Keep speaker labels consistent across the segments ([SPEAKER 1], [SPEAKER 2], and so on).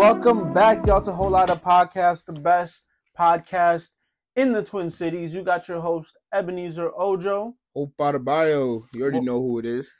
[SPEAKER 1] Welcome back, y'all, to Whole Lot of Podcast, the best podcast in the Twin Cities. You got your host, Ebenezer Ojo.
[SPEAKER 2] Bio. You already know who it is.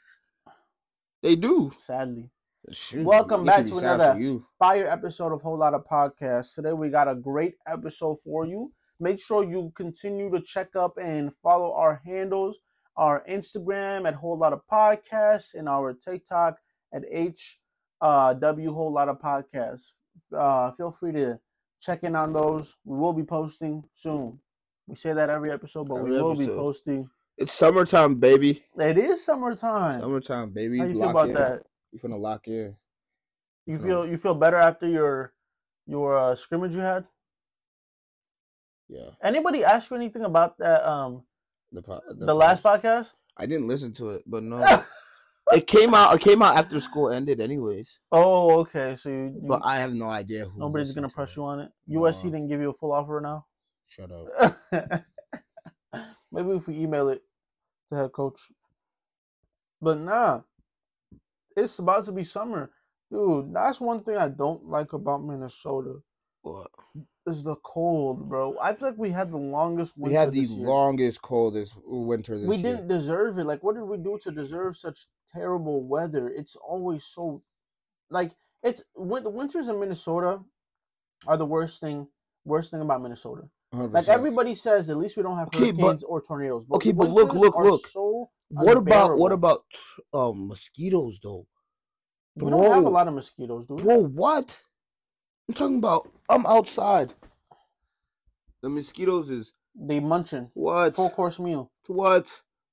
[SPEAKER 2] They do.
[SPEAKER 1] Sadly,
[SPEAKER 2] Shoot,
[SPEAKER 1] Welcome back to another- fire episode of Whole Lot of Podcast. Today, we got a great episode for you. Make sure you continue to check up and follow our handles, our Instagram at Whole Lot of Podcasts, and our TikTok at H uh, W Whole Lot of Podcasts. Uh, feel free to check in on those. We will be posting soon. We say that every episode, but we
[SPEAKER 2] Every
[SPEAKER 1] will be posting.
[SPEAKER 2] It's summertime, baby.
[SPEAKER 1] It is summertime.
[SPEAKER 2] Summertime, baby.
[SPEAKER 1] How you feel
[SPEAKER 2] Lock
[SPEAKER 1] about
[SPEAKER 2] in.
[SPEAKER 1] that?
[SPEAKER 2] You finna lock in.
[SPEAKER 1] You feel you feel better after your your uh, scrimmage you had?
[SPEAKER 2] Yeah.
[SPEAKER 1] Anybody ask you anything about that? Um,
[SPEAKER 2] The, po-
[SPEAKER 1] the last podcast.
[SPEAKER 2] I didn't listen to it, but no. it came out. It came out after school ended, anyways.
[SPEAKER 1] oh, okay. So you, you-
[SPEAKER 2] But I have no idea who.
[SPEAKER 1] nobody's gonna
[SPEAKER 2] to
[SPEAKER 1] press you on it. USC didn't give you a full offer now.
[SPEAKER 2] Shut up.
[SPEAKER 1] Maybe if we email it to head coach. But nah, it's about to be summer, dude. That's one thing I don't like about Minnesota
[SPEAKER 2] What?
[SPEAKER 1] Is the cold, bro. I feel like we had the longest winter.
[SPEAKER 2] We had the longest, coldest winter this
[SPEAKER 1] we
[SPEAKER 2] year.
[SPEAKER 1] didn't deserve it. Like, what did we do to deserve such terrible weather? It's always so, like, it's when the winters in Minnesota are the worst thing. Worst thing about Minnesota.
[SPEAKER 2] 100%.
[SPEAKER 1] Like everybody says, at least we don't have
[SPEAKER 2] Okay, but-
[SPEAKER 1] hurricanes or tornadoes.
[SPEAKER 2] okay, but look, look, look.
[SPEAKER 1] So
[SPEAKER 2] What about what about um mosquitoes though?
[SPEAKER 1] we don't have a lot of mosquitoes, dude.
[SPEAKER 2] Bro, what? I'm talking about. I'm outside. The mosquitoes is
[SPEAKER 1] They munching
[SPEAKER 2] what?
[SPEAKER 1] full course meal.
[SPEAKER 2] What?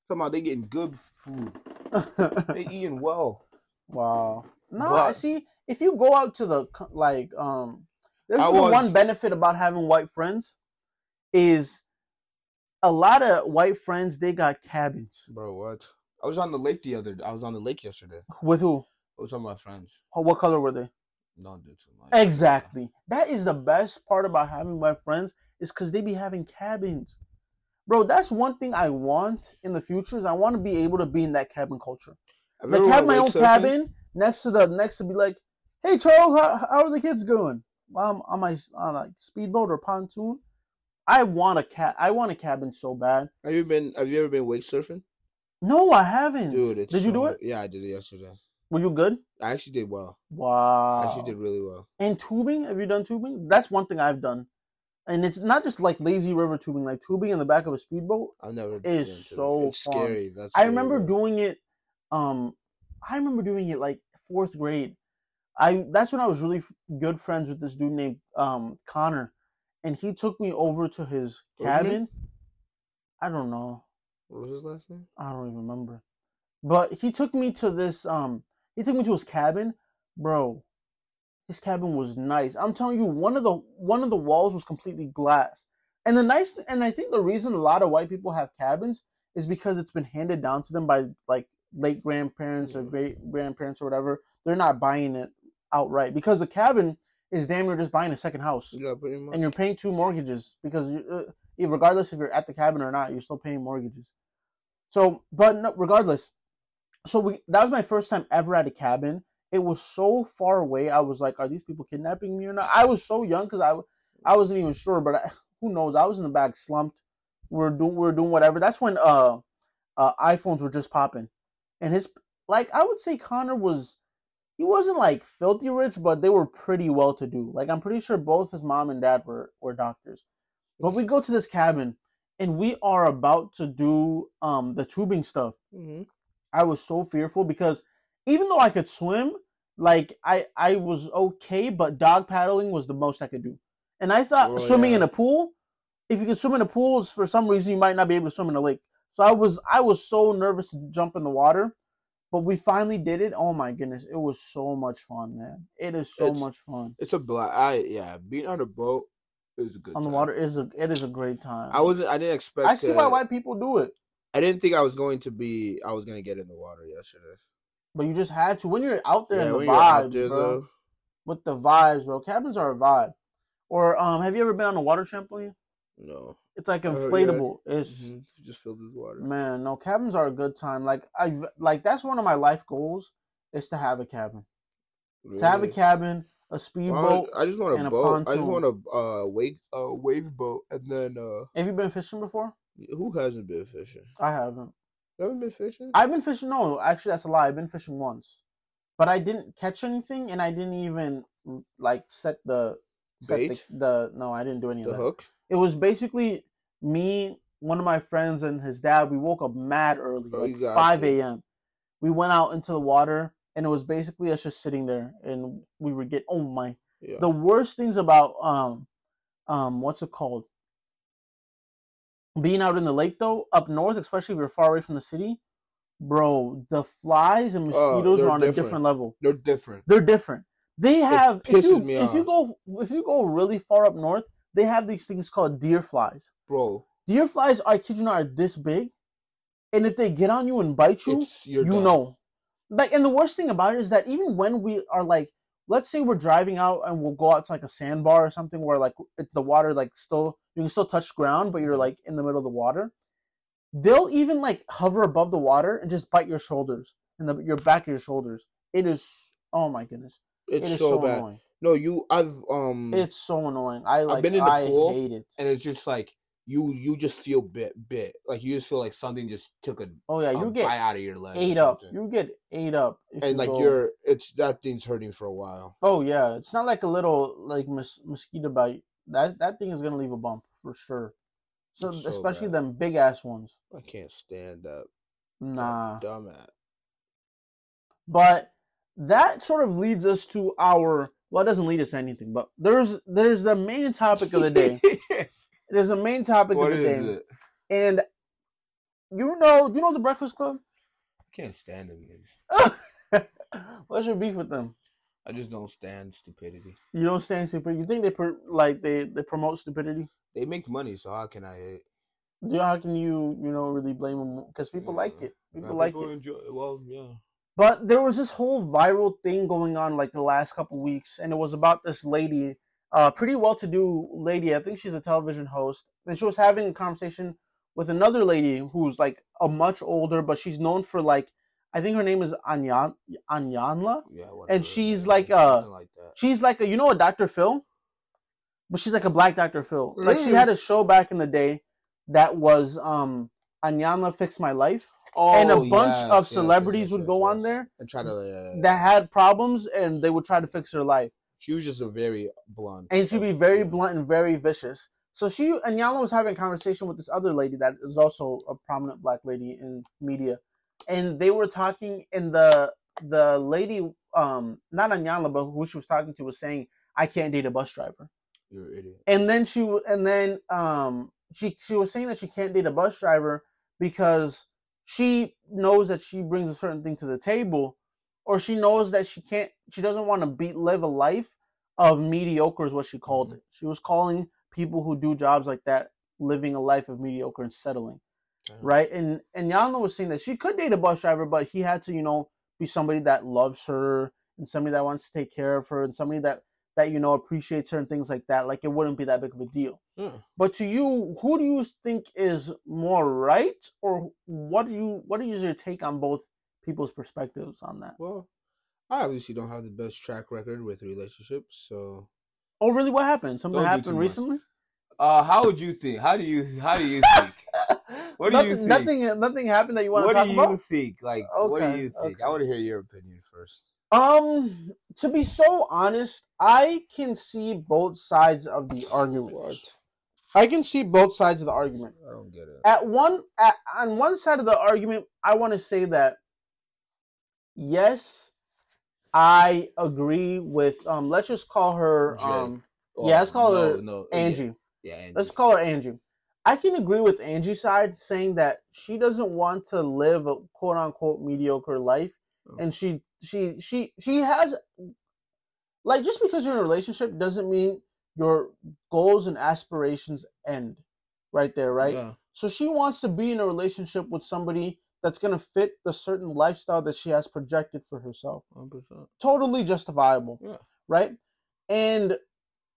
[SPEAKER 2] Talking about they getting good food. They eating well.
[SPEAKER 1] wow. No,
[SPEAKER 2] But-
[SPEAKER 1] I see. If you go out to the like, um, there's the
[SPEAKER 2] was-
[SPEAKER 1] one benefit about having white friends is a lot of white friends. They got cabins
[SPEAKER 2] Bro, what? I was on the lake the other. I was on the lake yesterday.
[SPEAKER 1] with who?
[SPEAKER 2] I was with my friends.
[SPEAKER 1] Oh, What color were they?
[SPEAKER 2] Don't do too much.
[SPEAKER 1] Exactly. That is the best part about having my friends is because they be having cabins. Bro, that's one thing I want in the future is I want to be able to be in that cabin culture. Like have my own cabin next to the next to be like, hey Charles, how, how are the kids going? I'm on my on like speedboat or pontoon. I want a cat. I want a cabin so bad.
[SPEAKER 2] Have you been? Have you ever been wake surfing?
[SPEAKER 1] No, I haven't.
[SPEAKER 2] Dude,
[SPEAKER 1] did you do it?
[SPEAKER 2] Yeah, I did it yesterday.
[SPEAKER 1] Were you good?
[SPEAKER 2] I actually did well.
[SPEAKER 1] Wow.
[SPEAKER 2] I actually did really well.
[SPEAKER 1] And tubing? Have you done tubing? That's one thing I've done. And it's not just like lazy river tubing, like tubing in the back of a speedboat.
[SPEAKER 2] I've never.
[SPEAKER 1] Is so
[SPEAKER 2] It's
[SPEAKER 1] fun.
[SPEAKER 2] scary. That's.
[SPEAKER 1] I remember doing it um I remember doing it like fourth grade. I that's when I was really f- good friends with this dude named um Connor. And he took me over to his
[SPEAKER 2] What was his
[SPEAKER 1] cabin. I don't know.
[SPEAKER 2] What was his last name?
[SPEAKER 1] I don't even remember. But he took me to this um he took me to his cabin. Bro, his cabin was nice. I'm telling you, one of the one of the walls was completely glass. And the nice and I think the reason a lot of white people have cabins is because it's been handed down to them by like late grandparents or great grandparents or whatever. They're not buying it outright because the cabin is damn near just buying a second house
[SPEAKER 2] Yeah, pretty much.
[SPEAKER 1] and you're paying two mortgages because you, uh, regardless if you're at the cabin or not, you're still paying mortgages. So, but no, regardless, so we that was my first time ever at a cabin. It was so far away. I was like, are these people kidnapping me or not? I was so young because I I wasn't even sure, but I, who knows? I was in the back slumped. We're doing we're doing whatever. That's when uh, uh iPhones were just popping, and his like I would say Connor was he wasn't like filthy rich, but they were pretty well to do. Like I'm pretty sure both his mom and dad were were doctors. But we go to this cabin and we are about to do um the tubing stuff.
[SPEAKER 2] hmm
[SPEAKER 1] I was so fearful because even though I could swim, like I I was okay, but dog paddling was the most I could do. And I thought
[SPEAKER 2] Oh,
[SPEAKER 1] swimming in a pool, if you could swim in a pool, for some reason you might not be able to swim in a lake. So I was I was so nervous to jump in the water, but we finally did it. Oh my goodness, it was so much fun, man! It is so
[SPEAKER 2] It's-
[SPEAKER 1] much fun.
[SPEAKER 2] It's a black. I yeah, being on a boat is a good.
[SPEAKER 1] On the water is a it is a great time.
[SPEAKER 2] I wasn't. I didn't expect.
[SPEAKER 1] I see why white people do it,
[SPEAKER 2] I didn't think I was going to be. I was going to get in the water yesterday.
[SPEAKER 1] but you just had to when you're out there in the vibes,
[SPEAKER 2] there,
[SPEAKER 1] bro.
[SPEAKER 2] though,
[SPEAKER 1] With the vibes, bro. Cabins are a vibe. Or um, have you ever been on a water trampoline?
[SPEAKER 2] no.
[SPEAKER 1] it's like
[SPEAKER 2] yeah.
[SPEAKER 1] inflatable. It's
[SPEAKER 2] Mhm. Just filled with water.
[SPEAKER 1] man, no cabins are a good time. Like I like that's one of my life goals is to have a cabin. To have a cabin, a speedboat.
[SPEAKER 2] I just want
[SPEAKER 1] and
[SPEAKER 2] a
[SPEAKER 1] a
[SPEAKER 2] boat. I just want a uh, wave uh, wave boat, and then uh,
[SPEAKER 1] Have you been fishing before?
[SPEAKER 2] Who hasn't been fishing?
[SPEAKER 1] I haven't.
[SPEAKER 2] You haven't been fishing?
[SPEAKER 1] I've been fishing. No, actually, that's a lie. I've been fishing once, but I didn't catch anything, and I didn't even like set the set
[SPEAKER 2] Bait?
[SPEAKER 1] the, the no. I didn't do any of
[SPEAKER 2] the
[SPEAKER 1] that.
[SPEAKER 2] hook.
[SPEAKER 1] It was basically me, one of my friends, and his dad. We woke up mad early,
[SPEAKER 2] Oh,
[SPEAKER 1] like five a.m. We went out into the water, and it was basically us just sitting there, and we were get. Oh my!
[SPEAKER 2] Yeah.
[SPEAKER 1] The worst things about um, um, what's it called? Being out in the lake though, up north, especially if you're far away from the city, bro, the flies and
[SPEAKER 2] Oh,
[SPEAKER 1] mosquitoes
[SPEAKER 2] they're
[SPEAKER 1] are on a
[SPEAKER 2] different.
[SPEAKER 1] different level.
[SPEAKER 2] They're different.
[SPEAKER 1] They're different. They have if
[SPEAKER 2] pisses
[SPEAKER 1] you,
[SPEAKER 2] me
[SPEAKER 1] if you go if you go really far up north, they have these things called deer flies.
[SPEAKER 2] Bro,
[SPEAKER 1] Deer flies, I kid you not, are this big, and if they get on you and bite you, you
[SPEAKER 2] done.
[SPEAKER 1] know. Like, and the worst thing about it is that even when we are like, let's say we're driving out and we'll go out to like a sandbar or something where like the water like still you can still touch ground, but you're
[SPEAKER 2] Mm-hmm.
[SPEAKER 1] like in the middle of the water. They'll even like hover above the water and just bite your shoulders and the your back of your shoulders. It is oh my goodness,
[SPEAKER 2] It's
[SPEAKER 1] it is
[SPEAKER 2] so,
[SPEAKER 1] so,
[SPEAKER 2] bad.
[SPEAKER 1] annoying.
[SPEAKER 2] No, you. I've um.
[SPEAKER 1] It's so annoying. I like.
[SPEAKER 2] been in the
[SPEAKER 1] I
[SPEAKER 2] pool,
[SPEAKER 1] hate it.
[SPEAKER 2] and it's just like you. You just feel bit bit. Like you just feel like something just took a,
[SPEAKER 1] Oh yeah, you get
[SPEAKER 2] bite out of your leg.
[SPEAKER 1] ate up. You get ate up.
[SPEAKER 2] and
[SPEAKER 1] you
[SPEAKER 2] like
[SPEAKER 1] go-
[SPEAKER 2] you're. It's that thing's hurting for a while.
[SPEAKER 1] Oh yeah, it's not like a little like mos- mosquito bite. That that thing is gonna leave a bump for sure. So,
[SPEAKER 2] so
[SPEAKER 1] especially
[SPEAKER 2] bad.
[SPEAKER 1] them big ass ones.
[SPEAKER 2] I can't stand up
[SPEAKER 1] Nah.
[SPEAKER 2] Dumb at.
[SPEAKER 1] But that sort of leads us to our well, it doesn't lead us to anything, but there's there's the main topic of the day. There's the main topic
[SPEAKER 2] what
[SPEAKER 1] of the
[SPEAKER 2] is
[SPEAKER 1] day,
[SPEAKER 2] it?
[SPEAKER 1] and you know you know the Breakfast Club.
[SPEAKER 2] I can't stand them.
[SPEAKER 1] What's your beef with them?
[SPEAKER 2] I just don't stand stupidity.
[SPEAKER 1] You don't stand stupid. You think they pr- like they they promote stupidity?
[SPEAKER 2] They make money, so how can I hate?
[SPEAKER 1] How can you you know really blame them? Because people like it. People
[SPEAKER 2] Uh,
[SPEAKER 1] like
[SPEAKER 2] people
[SPEAKER 1] it.
[SPEAKER 2] Enjoy, well, yeah.
[SPEAKER 1] But there was this whole viral thing going on like the last couple weeks, and it was about this lady, uh, pretty well-to-do lady. I think she's a television host, and she was having a conversation with another lady who's like a much older, but she's known for like, I think her name is Anyan Iyanla.
[SPEAKER 2] Yeah, whatever.
[SPEAKER 1] she's like, uh,
[SPEAKER 2] like.
[SPEAKER 1] She's like a, you know, a Dr. Phil, but she's like a black Dr. Phil. Like she
[SPEAKER 2] Mm.
[SPEAKER 1] had a show back in the day that was um Iyanla Fix My Life, and a
[SPEAKER 2] Oh,
[SPEAKER 1] bunch
[SPEAKER 2] yes,
[SPEAKER 1] of celebrities
[SPEAKER 2] yes,
[SPEAKER 1] would
[SPEAKER 2] yes,
[SPEAKER 1] go on there
[SPEAKER 2] and try to. Uh,
[SPEAKER 1] that had problems and they would try to fix their life.
[SPEAKER 2] She was just a very blunt.
[SPEAKER 1] And she'd be very blunt and very vicious. So she and Yala was having a conversation with this other lady that is also a prominent black lady in media. And they were talking and the the lady um not Anyala but who she was talking to was saying, I can't date a bus driver.
[SPEAKER 2] You're an idiot.
[SPEAKER 1] And then she and then um she she was saying that she can't date a bus driver because she knows that she brings a certain thing to the table or she knows that she can't she doesn't want to be live a life of mediocre is what she called mm-hmm. it. She was calling people who do jobs like that living a life of mediocre and settling.
[SPEAKER 2] Damn.
[SPEAKER 1] Right? And and Yana was saying that she could date a bus driver, but he had to, you know, be somebody that loves her and somebody that wants to take care of her and somebody that that you know appreciates her and things like that. Like it wouldn't be that big of a deal.
[SPEAKER 2] Yeah.
[SPEAKER 1] But to you, who do you think is more right, or what do you what is your take on both people's perspectives on that?
[SPEAKER 2] Well, I obviously don't have the best track record with relationships, so.
[SPEAKER 1] Oh, really? What happened? Something
[SPEAKER 2] Don't do too
[SPEAKER 1] happened
[SPEAKER 2] much.
[SPEAKER 1] recently?
[SPEAKER 2] Uh, how would you think? How do you? How do you think? What do
[SPEAKER 1] nothing,
[SPEAKER 2] you think?
[SPEAKER 1] Nothing. Nothing happened that you want
[SPEAKER 2] what
[SPEAKER 1] to talk
[SPEAKER 2] do you
[SPEAKER 1] about.
[SPEAKER 2] think? Like, what do
[SPEAKER 1] Okay,
[SPEAKER 2] you think?
[SPEAKER 1] okay.
[SPEAKER 2] I want to hear your opinion first.
[SPEAKER 1] Um, to be so honest, I can see both sides of the argument. I can see both sides of the argument.
[SPEAKER 2] I don't get it.
[SPEAKER 1] At one, at, on one side of the argument, I want to say that yes, I agree with. Um, let's just call her. Um, yeah, let's call her
[SPEAKER 2] Oh, no,
[SPEAKER 1] Angie.
[SPEAKER 2] Yeah, Angie.
[SPEAKER 1] Let's call her Angie. I can agree with Angie's side saying that she doesn't want to live a quote unquote mediocre life,
[SPEAKER 2] Oh.
[SPEAKER 1] and she she she she has like just because you're in a relationship doesn't mean your goals and aspirations end right there, right?
[SPEAKER 2] Yeah.
[SPEAKER 1] So she wants to be in a relationship with somebody that's gonna fit the certain lifestyle that she has projected for herself.
[SPEAKER 2] 100%.
[SPEAKER 1] Totally justifiable
[SPEAKER 2] Yeah.
[SPEAKER 1] right? And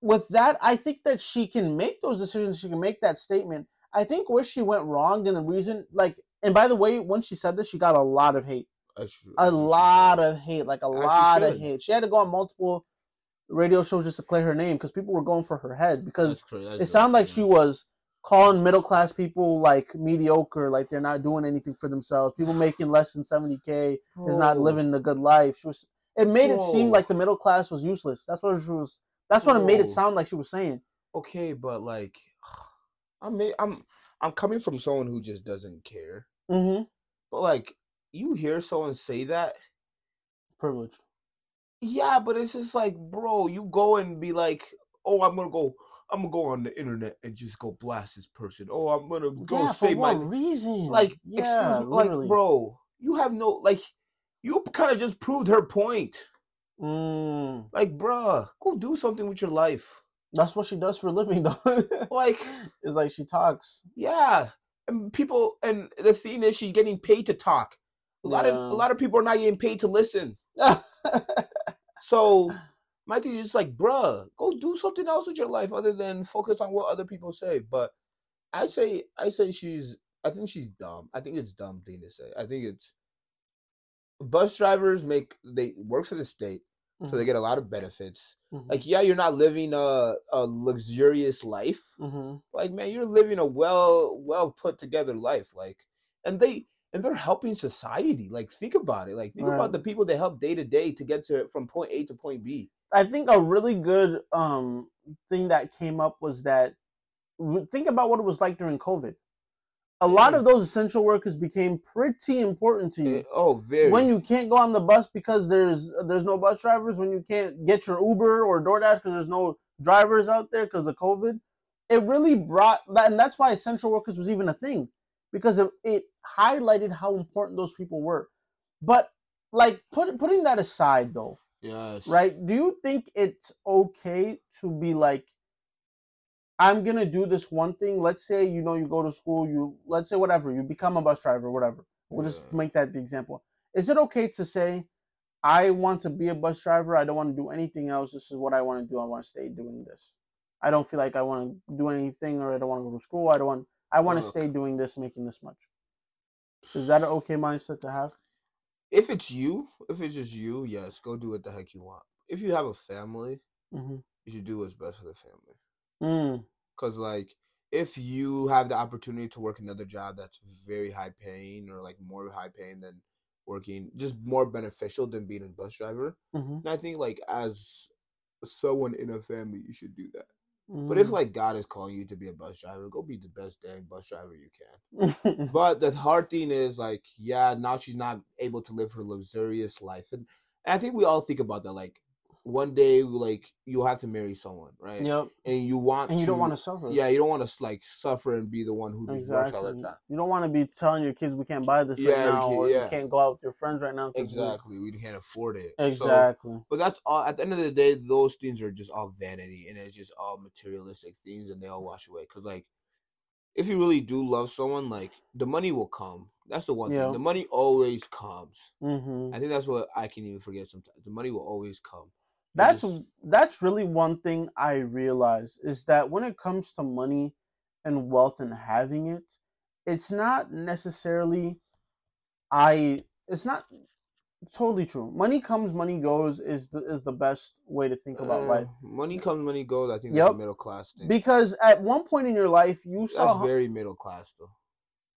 [SPEAKER 1] with that, I think that she can make those decisions. She can make that statement. I think where she went wrong and the reason, like, and by the way, when she said this, she got a lot of hate,
[SPEAKER 2] true.
[SPEAKER 1] a lot of hate, like a lot of hate. She had to go on multiple radio shows just to clear her name because people were going for her head because
[SPEAKER 2] That's true. That's
[SPEAKER 1] it sounded like she was calling middle class people like mediocre, like they're not doing anything for themselves. People making less than seventy k is not living a good life. She was. It made it seem like the middle class was useless. That's what she was. That's what it made it sound like she was saying.
[SPEAKER 2] Okay, but like, I'm I'm I'm coming from someone who just doesn't care.
[SPEAKER 1] Mm-hmm.
[SPEAKER 2] But like, you hear someone say that,
[SPEAKER 1] Privilege.
[SPEAKER 2] yeah, but it's just like, bro, you go and be like, oh, I'm gonna go, I'm gonna go on the internet and just go blast this person. Oh, I'm gonna go
[SPEAKER 1] yeah,
[SPEAKER 2] say
[SPEAKER 1] for
[SPEAKER 2] my
[SPEAKER 1] what reason?
[SPEAKER 2] like,
[SPEAKER 1] yeah,
[SPEAKER 2] excuse me, like,
[SPEAKER 1] literally.
[SPEAKER 2] bro, you have no like, you kind of just proved her point.
[SPEAKER 1] Mm,
[SPEAKER 2] Like, bruh, go do something with your life.
[SPEAKER 1] that's what she does for a living, though.
[SPEAKER 2] Like,
[SPEAKER 1] it's like she talks.
[SPEAKER 2] yeah, and people, and the thing is, she's getting paid to talk. A lot of a lot of people are not getting paid to listen. So my thing is just like, bruh, go do something else with your life other than focus on what other people say. But I say, I say she's, I think she's dumb. I think it's dumb thing to say. I think it's bus drivers make they work for the state, so they get a lot of benefits.
[SPEAKER 1] Mhm,
[SPEAKER 2] Like, yeah, you're not living a a luxurious life.
[SPEAKER 1] mhm.
[SPEAKER 2] Like, man, you're living a well well put together life. Like, and they and they're helping society. Like, think about it. Like, think
[SPEAKER 1] Right.
[SPEAKER 2] about the people they help day to day to get to from point A to point B.
[SPEAKER 1] I think a really good um thing that came up was that think about what it was like during COVID. A lot
[SPEAKER 2] Mm.
[SPEAKER 1] of those essential workers became pretty important to you.
[SPEAKER 2] Eh, Oh, very.
[SPEAKER 1] when you can't go on the bus because there's there's no bus drivers, when you can't get your Uber or DoorDash because there's no drivers out there because of COVID, it really brought that, and that's why essential workers was even a thing because it, it highlighted how important those people were. But like put, putting that aside though,
[SPEAKER 2] yes.
[SPEAKER 1] right? Do you think it's okay to be like, I'm gonna do this one thing? Let's say you know you go to school, you let's say whatever, you become a bus driver, whatever. We'll just make that the example. Is it okay to say, I want to be a bus driver. I don't want to do anything else. This is what I want to do. I want to stay doing this. I don't feel like I want to do anything, or I don't want to go to school. I don't want. I want to stay doing this, making this much. Is that an okay mindset to have?
[SPEAKER 2] If it's you, if it's just you, yes, go do what the heck you want. If you have a family,
[SPEAKER 1] Mm-hmm.
[SPEAKER 2] you should do what's best for the family.
[SPEAKER 1] Mm,
[SPEAKER 2] Cause like, if you have the opportunity to work another job that's very high paying or like more high paying than working, just more beneficial than being a bus driver,
[SPEAKER 1] mm-hmm.
[SPEAKER 2] and I think like as someone in a family, you should do that. But if
[SPEAKER 1] mm.
[SPEAKER 2] like God is calling you to be a bus driver, go be the best dang bus driver you can.
[SPEAKER 1] Mm.
[SPEAKER 2] But the hard thing is like, yeah, now she's not able to live her luxurious life, and, and I think we all think about that. Like, one day, like you'll have to marry someone, right?
[SPEAKER 1] yep.
[SPEAKER 2] And you want,
[SPEAKER 1] And you
[SPEAKER 2] to,
[SPEAKER 1] don't want to suffer.
[SPEAKER 2] yeah, you don't want to like suffer and be the one who just works all the time.
[SPEAKER 1] You don't want to be telling your kids we can't buy this
[SPEAKER 2] Yeah,
[SPEAKER 1] right now, or
[SPEAKER 2] yeah.
[SPEAKER 1] you can't go out with your friends right now.
[SPEAKER 2] Exactly, we can't afford it. So-
[SPEAKER 1] Exactly.
[SPEAKER 2] but that's all. At the end of the day, those things are just all vanity, and it's just all materialistic things, and they all wash away. Cause like, if you really do love someone, like the money will come. That's the one
[SPEAKER 1] Yeah.
[SPEAKER 2] thing. The money always comes.
[SPEAKER 1] hmm
[SPEAKER 2] I think that's what I can even forget sometimes. The money will always come.
[SPEAKER 1] That's
[SPEAKER 2] just-
[SPEAKER 1] that's really one thing I realize is that when it comes to money and wealth and having it, it's not necessarily I. It's not totally true. Money comes, money goes is the is the best way to think about
[SPEAKER 2] Uh,
[SPEAKER 1] life.
[SPEAKER 2] Money comes, money goes. I think that's a middle class thing.
[SPEAKER 1] Because at one point in your life, you saw
[SPEAKER 2] very middle class, though.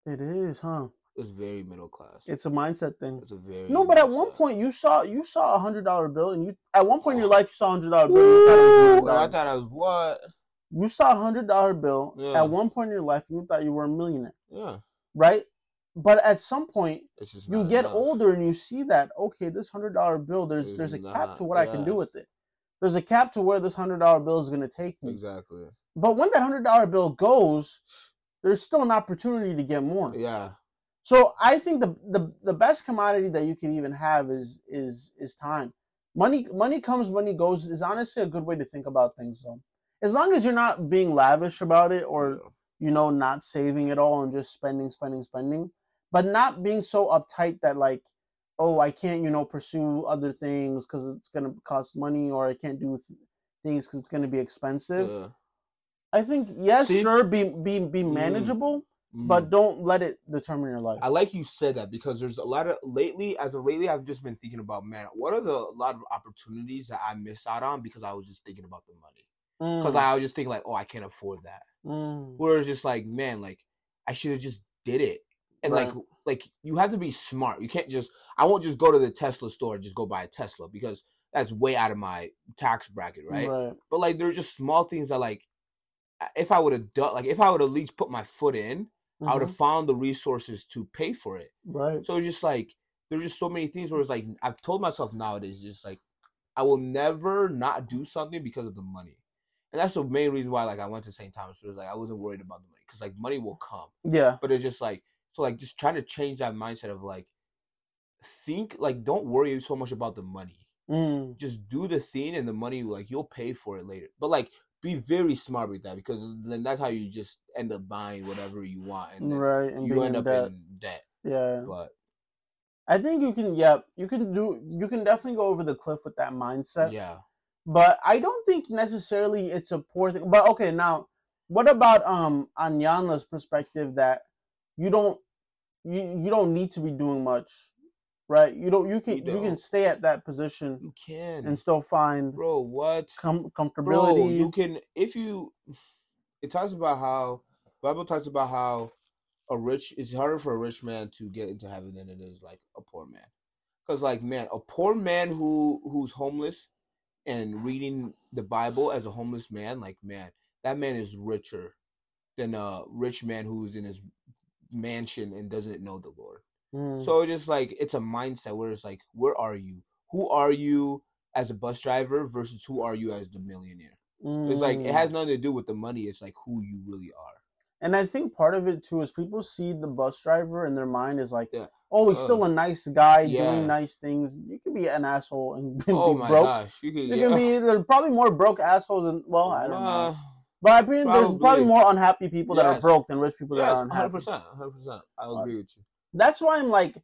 [SPEAKER 1] it is, huh?
[SPEAKER 2] It's very middle class.
[SPEAKER 1] It's a mindset thing.
[SPEAKER 2] It's a very
[SPEAKER 1] No, but at one point you saw you saw a hundred dollar bill, and you at one point in your oh. life you saw a hundred dollar bill. And you thought it was a million
[SPEAKER 2] Well, I thought I was what?
[SPEAKER 1] You saw a hundred dollar bill
[SPEAKER 2] Yeah.
[SPEAKER 1] at one point in your life, and you thought you were a millionaire,
[SPEAKER 2] Yeah,
[SPEAKER 1] right? But at some point, you get
[SPEAKER 2] enough.
[SPEAKER 1] older and you see that okay, this hundred dollar bill, there's
[SPEAKER 2] It's
[SPEAKER 1] there's a cap to what I can do with it. There's a cap to where this hundred dollar bill is going to take me.
[SPEAKER 2] Exactly.
[SPEAKER 1] But when that hundred dollar bill goes, there's still an opportunity to get more.
[SPEAKER 2] Yeah.
[SPEAKER 1] So I think the, the the best commodity that you can even have is is is time. Money money comes, money goes is honestly a good way to think about things though. As long as you're not being lavish about it or you know not saving it all and just spending, spending, spending, but not being so uptight that like, oh, I can't you know pursue other things because it's gonna cost money or I can't do th- things because it's gonna be expensive.
[SPEAKER 2] Yeah.
[SPEAKER 1] I think yes,
[SPEAKER 2] See?
[SPEAKER 1] sure, be be be
[SPEAKER 2] Mm.
[SPEAKER 1] manageable,
[SPEAKER 2] Mm.
[SPEAKER 1] But don't let it determine your life.
[SPEAKER 2] I like you said that because there's a lot of lately, as of lately, I've just been thinking about man, what are the a lot of opportunities that I missed out on because I was just thinking about the money. Because
[SPEAKER 1] Mm,
[SPEAKER 2] I was just thinking like, oh, I can't afford that.
[SPEAKER 1] mm,
[SPEAKER 2] Where it's just like, man, like I should have just did it. And like,
[SPEAKER 1] Right.
[SPEAKER 2] like you have to be smart. You can't just. I won't just go to the Tesla store and just go buy a Tesla because that's way out of my tax bracket, right?
[SPEAKER 1] right.
[SPEAKER 2] But like, there's just small things that like, if I would have done, like, if I would at least put my foot in, I would have found the resources to pay for it.
[SPEAKER 1] Right.
[SPEAKER 2] So it's just like there's just so many things where it's like I've told myself nowadays, just like I will never not do something because of the money, and that's the main reason why like I went to St. Thomas. It was like I wasn't worried about the money because like money will come,
[SPEAKER 1] Yeah.
[SPEAKER 2] but it's just like so like just trying to change that mindset of like think like don't worry so much about the money.
[SPEAKER 1] Mm,
[SPEAKER 2] Just do the thing and the money like you'll pay for it later. But like be very smart with that because then that's how you just end up buying whatever you want and then
[SPEAKER 1] right. And
[SPEAKER 2] you end up
[SPEAKER 1] debt.
[SPEAKER 2] in debt.
[SPEAKER 1] Yeah.
[SPEAKER 2] But
[SPEAKER 1] I think you can. Yeah, you can do. You can definitely go over the cliff with that mindset.
[SPEAKER 2] yeah.
[SPEAKER 1] But I don't think necessarily it's a poor thing. But okay, now what about um Iyanla's perspective that you don't you you don't need to be doing much, right? You don't you can
[SPEAKER 2] You
[SPEAKER 1] you, can stay at that position
[SPEAKER 2] You can.
[SPEAKER 1] and still find
[SPEAKER 2] bro, what?
[SPEAKER 1] com-
[SPEAKER 2] Bro,
[SPEAKER 1] comfortability.
[SPEAKER 2] you can if you it talks about how Bible talks about how a rich it's harder for a rich man to get into heaven than it is like a poor man. Cuz like man, a poor man who who's homeless and reading the Bible as a homeless man, like man, that man is richer than a rich man who's in his mansion and doesn't know the Lord.
[SPEAKER 1] Mm,
[SPEAKER 2] So just like it's a mindset where it's like, where are you? Who are you as a bus driver versus who are you as the millionaire? It's like it
[SPEAKER 1] mm.
[SPEAKER 2] has nothing to do with the money. It's like who you really are.
[SPEAKER 1] And I think part of it too is people see the bus driver in their mind is like,
[SPEAKER 2] Yeah.
[SPEAKER 1] oh, he's
[SPEAKER 2] Uh,
[SPEAKER 1] still a nice guy
[SPEAKER 2] yeah.
[SPEAKER 1] doing nice things. You can be an asshole and be
[SPEAKER 2] Oh my
[SPEAKER 1] broke.
[SPEAKER 2] gosh, you could.
[SPEAKER 1] There
[SPEAKER 2] yeah.
[SPEAKER 1] can be there's probably more broke assholes than well, I don't know.
[SPEAKER 2] Uh,
[SPEAKER 1] But I mean, there's
[SPEAKER 2] probably.
[SPEAKER 1] probably more unhappy people that are broke than rich people that
[SPEAKER 2] yes,
[SPEAKER 1] are
[SPEAKER 2] hundred
[SPEAKER 1] unhappy.
[SPEAKER 2] percent, hundred percent. I agree with you.
[SPEAKER 1] That's why I'm like,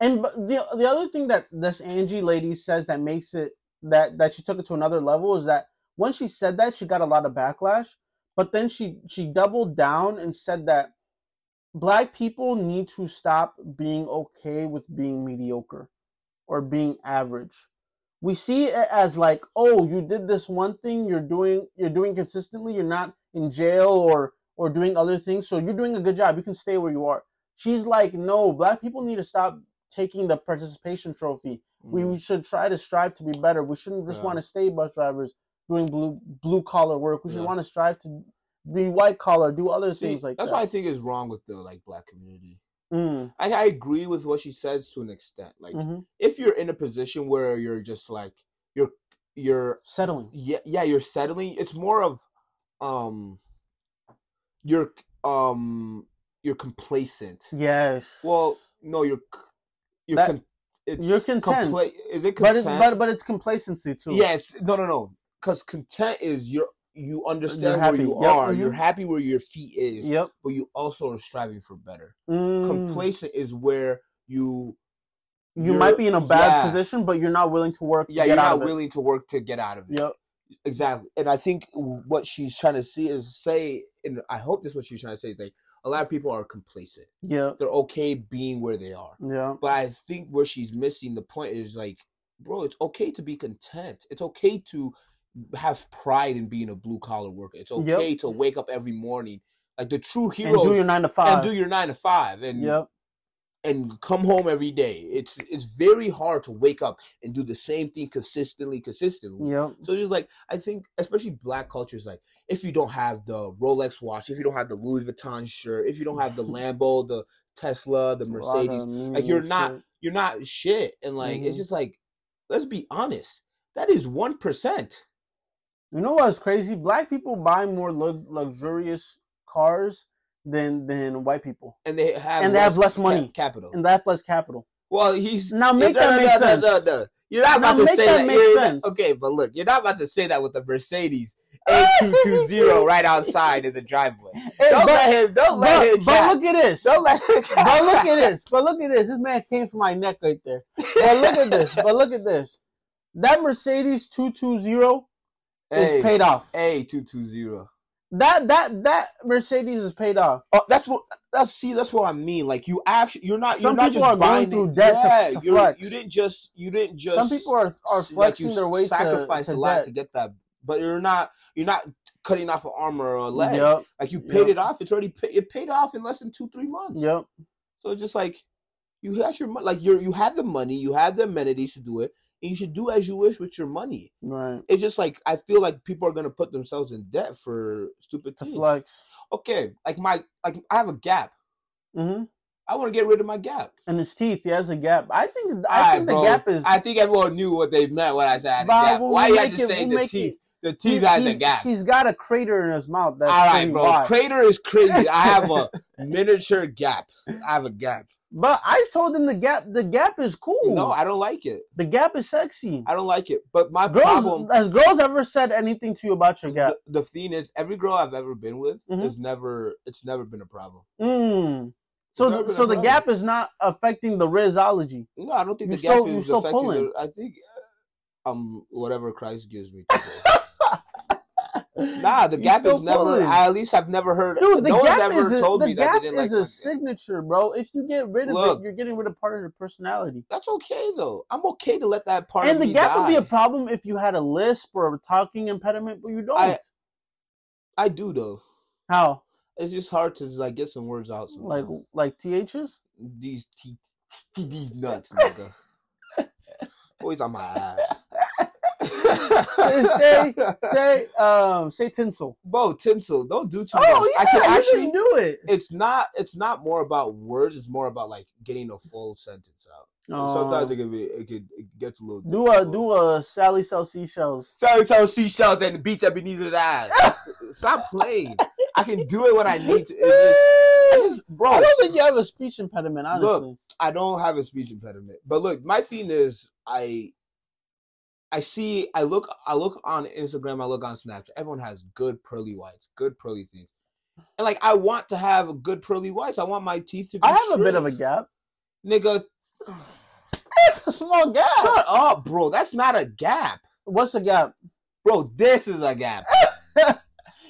[SPEAKER 1] and the the other thing that this Angie lady says that makes it that that she took it to another level is that when she said that she got a lot of backlash, but then she she doubled down and said that black people need to stop being okay with being mediocre or being average. We see it as like, oh, you did this one thing, you're doing you're doing consistently, you're not in jail or or doing other things, so you're doing a good job. You can stay where you are. She's like, no, black people need to stop taking the participation trophy. We,
[SPEAKER 2] Mm.
[SPEAKER 1] we should try to strive to be better. We shouldn't just
[SPEAKER 2] Yeah.
[SPEAKER 1] want to stay bus drivers doing blue blue collar work. We should
[SPEAKER 2] Yeah.
[SPEAKER 1] want to strive to be white collar, do other
[SPEAKER 2] See,
[SPEAKER 1] things like
[SPEAKER 2] that's
[SPEAKER 1] that.
[SPEAKER 2] what I think is wrong with the like black community.
[SPEAKER 1] Mm,
[SPEAKER 2] I, I agree with what she says to an extent. Like
[SPEAKER 1] mhm.
[SPEAKER 2] if you're in a position where you're just like you're you're
[SPEAKER 1] Settling.
[SPEAKER 2] yeah yeah you're settling it's more of um you're um you're complacent
[SPEAKER 1] Yes.
[SPEAKER 2] well no you're you're
[SPEAKER 1] That-
[SPEAKER 2] con- it's
[SPEAKER 1] you're content.
[SPEAKER 2] compla- is it
[SPEAKER 1] but it, but but it's complacency too.
[SPEAKER 2] yeah it's no no no because content is you're you understand
[SPEAKER 1] happy.
[SPEAKER 2] where you
[SPEAKER 1] Yep,
[SPEAKER 2] are you're
[SPEAKER 1] mhm.
[SPEAKER 2] happy where your feet is
[SPEAKER 1] Yep.
[SPEAKER 2] but you also are striving for better
[SPEAKER 1] Mm.
[SPEAKER 2] complacent is where you
[SPEAKER 1] You
[SPEAKER 2] you're-
[SPEAKER 1] might be in a bad
[SPEAKER 2] yeah.
[SPEAKER 1] position, but you're not willing to work to
[SPEAKER 2] yeah
[SPEAKER 1] get
[SPEAKER 2] you're
[SPEAKER 1] out
[SPEAKER 2] not
[SPEAKER 1] of it.
[SPEAKER 2] willing to work to get out of it
[SPEAKER 1] Yep.
[SPEAKER 2] Exactly. And I think what she's trying to see is say, and I hope this is what she's trying to say, is like a lot of people are complacent.
[SPEAKER 1] Yeah.
[SPEAKER 2] They're okay being where they are.
[SPEAKER 1] Yeah.
[SPEAKER 2] But I think where she's missing the point is like, bro, it's okay to be content. It's okay to have pride in being a blue collar worker. It's
[SPEAKER 1] Yep.
[SPEAKER 2] okay to wake up every morning. Like the true
[SPEAKER 1] And
[SPEAKER 2] heroes
[SPEAKER 1] do your nine to five.
[SPEAKER 2] and do your nine to five and
[SPEAKER 1] Yep.
[SPEAKER 2] And come home every day. It's it's very hard to wake up and do the same thing consistently, consistently.
[SPEAKER 1] Yep.
[SPEAKER 2] So just like I think, especially black culture is like if you don't have the Rolex watch, if you don't have the Louis Vuitton shirt, if you don't have the Lambo, the Tesla, the
[SPEAKER 1] A lot of
[SPEAKER 2] Mercedes, like you're not
[SPEAKER 1] shit.
[SPEAKER 2] you're not shit. And like it's
[SPEAKER 1] Mhm.
[SPEAKER 2] just like let's be honest, that is one percent.
[SPEAKER 1] You know what's crazy? Black people buy more lu- luxurious cars than than white people,
[SPEAKER 2] And they have
[SPEAKER 1] And they have less money.
[SPEAKER 2] capital.
[SPEAKER 1] and that's less capital.
[SPEAKER 2] well, he's
[SPEAKER 1] Now make that make
[SPEAKER 2] no,
[SPEAKER 1] sense.
[SPEAKER 2] no, no. You're not
[SPEAKER 1] Now
[SPEAKER 2] about to say
[SPEAKER 1] that
[SPEAKER 2] that.
[SPEAKER 1] make
[SPEAKER 2] not-
[SPEAKER 1] sense.
[SPEAKER 2] okay, but look, you're not about to say that with the Mercedes A220 right outside in the driveway.
[SPEAKER 1] Hey,
[SPEAKER 2] Don't
[SPEAKER 1] but,
[SPEAKER 2] let him. Don't let
[SPEAKER 1] but,
[SPEAKER 2] him.
[SPEAKER 1] but
[SPEAKER 2] cap.
[SPEAKER 1] look at this.
[SPEAKER 2] Don't let him. cap.
[SPEAKER 1] but look at this. But look at this. This man came from my neck right there. But look at this. But look at this. That Mercedes 220
[SPEAKER 2] Hey,
[SPEAKER 1] is paid off.
[SPEAKER 2] A two two zero.
[SPEAKER 1] That that that Mercedes is paid off.
[SPEAKER 2] Oh, that's what. That's see. That's what I mean. Like you actually, you're not.
[SPEAKER 1] Some
[SPEAKER 2] you're not
[SPEAKER 1] people
[SPEAKER 2] just
[SPEAKER 1] are going through
[SPEAKER 2] it.
[SPEAKER 1] debt to-
[SPEAKER 2] Yeah,
[SPEAKER 1] to
[SPEAKER 2] you're-
[SPEAKER 1] flex.
[SPEAKER 2] You didn't just. You didn't just.
[SPEAKER 1] Some people are are flexing
[SPEAKER 2] you
[SPEAKER 1] their way to,
[SPEAKER 2] sacrifice
[SPEAKER 1] to
[SPEAKER 2] a lot
[SPEAKER 1] debt.
[SPEAKER 2] to get that, but you're not. You're not cutting off an arm or a leg.
[SPEAKER 1] Yep,
[SPEAKER 2] Like you paid
[SPEAKER 1] Yep.
[SPEAKER 2] it off. It's already. Pay, it paid off in less than two three months.
[SPEAKER 1] yep.
[SPEAKER 2] So it's just like you had your money. Like you you had the money. You had the amenities to do it. And you should do as you wish with your money.
[SPEAKER 1] Right.
[SPEAKER 2] It's just like I feel like people are gonna put themselves in debt for stupid
[SPEAKER 1] To flex.
[SPEAKER 2] Okay, like my like I have a gap.
[SPEAKER 1] Mm-hmm.
[SPEAKER 2] I want to get rid of my gap.
[SPEAKER 1] And his teeth, he has a gap. I think I think the gap is.
[SPEAKER 2] I think everyone knew what they meant when I said I had a
[SPEAKER 1] But
[SPEAKER 2] gap.
[SPEAKER 1] we'll
[SPEAKER 2] Why you had
[SPEAKER 1] make
[SPEAKER 2] to
[SPEAKER 1] it-
[SPEAKER 2] say
[SPEAKER 1] we'll
[SPEAKER 2] the teeth?
[SPEAKER 1] it-
[SPEAKER 2] The
[SPEAKER 1] he-
[SPEAKER 2] teeth has a gap.
[SPEAKER 1] He's got a crater in his mouth. That's
[SPEAKER 2] All right, bro.
[SPEAKER 1] wide.
[SPEAKER 2] Crater is crazy. I have a miniature gap. I have a gap.
[SPEAKER 1] But I told them the gap. The gap is cool.
[SPEAKER 2] No, I don't like it.
[SPEAKER 1] the gap is sexy.
[SPEAKER 2] I don't like it. But my
[SPEAKER 1] Girls,
[SPEAKER 2] problem,
[SPEAKER 1] has girls ever said anything to you about your gap?
[SPEAKER 2] the, the thing is, every girl I've ever been with
[SPEAKER 1] Mhm.
[SPEAKER 2] has never. It's never been a problem.
[SPEAKER 1] Mm. So,
[SPEAKER 2] Never
[SPEAKER 1] th-
[SPEAKER 2] been
[SPEAKER 1] so the
[SPEAKER 2] problem.
[SPEAKER 1] gap is not affecting the rizology.
[SPEAKER 2] No, I don't think
[SPEAKER 1] You're
[SPEAKER 2] the gap
[SPEAKER 1] still-
[SPEAKER 2] is affecting.
[SPEAKER 1] pulling.
[SPEAKER 2] The, I think, uh, um, whatever Christ gives me. nah, the gap is never.
[SPEAKER 1] pulling.
[SPEAKER 2] I at least have never heard.
[SPEAKER 1] Dude, the
[SPEAKER 2] no one's ever
[SPEAKER 1] a,
[SPEAKER 2] told
[SPEAKER 1] the
[SPEAKER 2] me that
[SPEAKER 1] gap
[SPEAKER 2] they didn't like
[SPEAKER 1] is a signature, bro. If you get rid of
[SPEAKER 2] Look.
[SPEAKER 1] it, you're getting rid of part of your personality.
[SPEAKER 2] That's okay though. I'm okay to let that part
[SPEAKER 1] and the gap would be a problem if you had a lisp or a talking impediment, but you don't.
[SPEAKER 2] I- I do though.
[SPEAKER 1] How?
[SPEAKER 2] It's just hard to like get some words out.
[SPEAKER 1] Like
[SPEAKER 2] Sometimes.
[SPEAKER 1] like ths?
[SPEAKER 2] these t- t- these nuts, nigga. Always on my ass.
[SPEAKER 1] Say say um say tinsel.
[SPEAKER 2] Bro, tinsel, don't do too
[SPEAKER 1] Oh
[SPEAKER 2] much.
[SPEAKER 1] yeah,
[SPEAKER 2] I can actually.
[SPEAKER 1] do it.
[SPEAKER 2] It's not. It's not more about words. It's more about like getting a full sentence out. Sometimes
[SPEAKER 1] Oh.
[SPEAKER 2] it can be. It could. It gets a little.
[SPEAKER 1] do a do a Sally sell seashells.
[SPEAKER 2] Sorry, so seashells and beats Ebenezer's ass. Stop playing. I can do it when I need to. It's just, I just, bro.
[SPEAKER 1] I don't think you have a speech impediment, honestly.
[SPEAKER 2] Look, I don't have a speech impediment. But look, my thing is I I see I look I look on Instagram, I look on Snapchat. Everyone has good pearly whites, good pearly things. And like I want to have good pearly whites. I want my teeth to be
[SPEAKER 1] I have a bit of a gap.
[SPEAKER 2] nigga.
[SPEAKER 1] It's a small gap.
[SPEAKER 2] Shut up, bro. That's not a gap.
[SPEAKER 1] What's a gap?
[SPEAKER 2] Bro, this is a gap.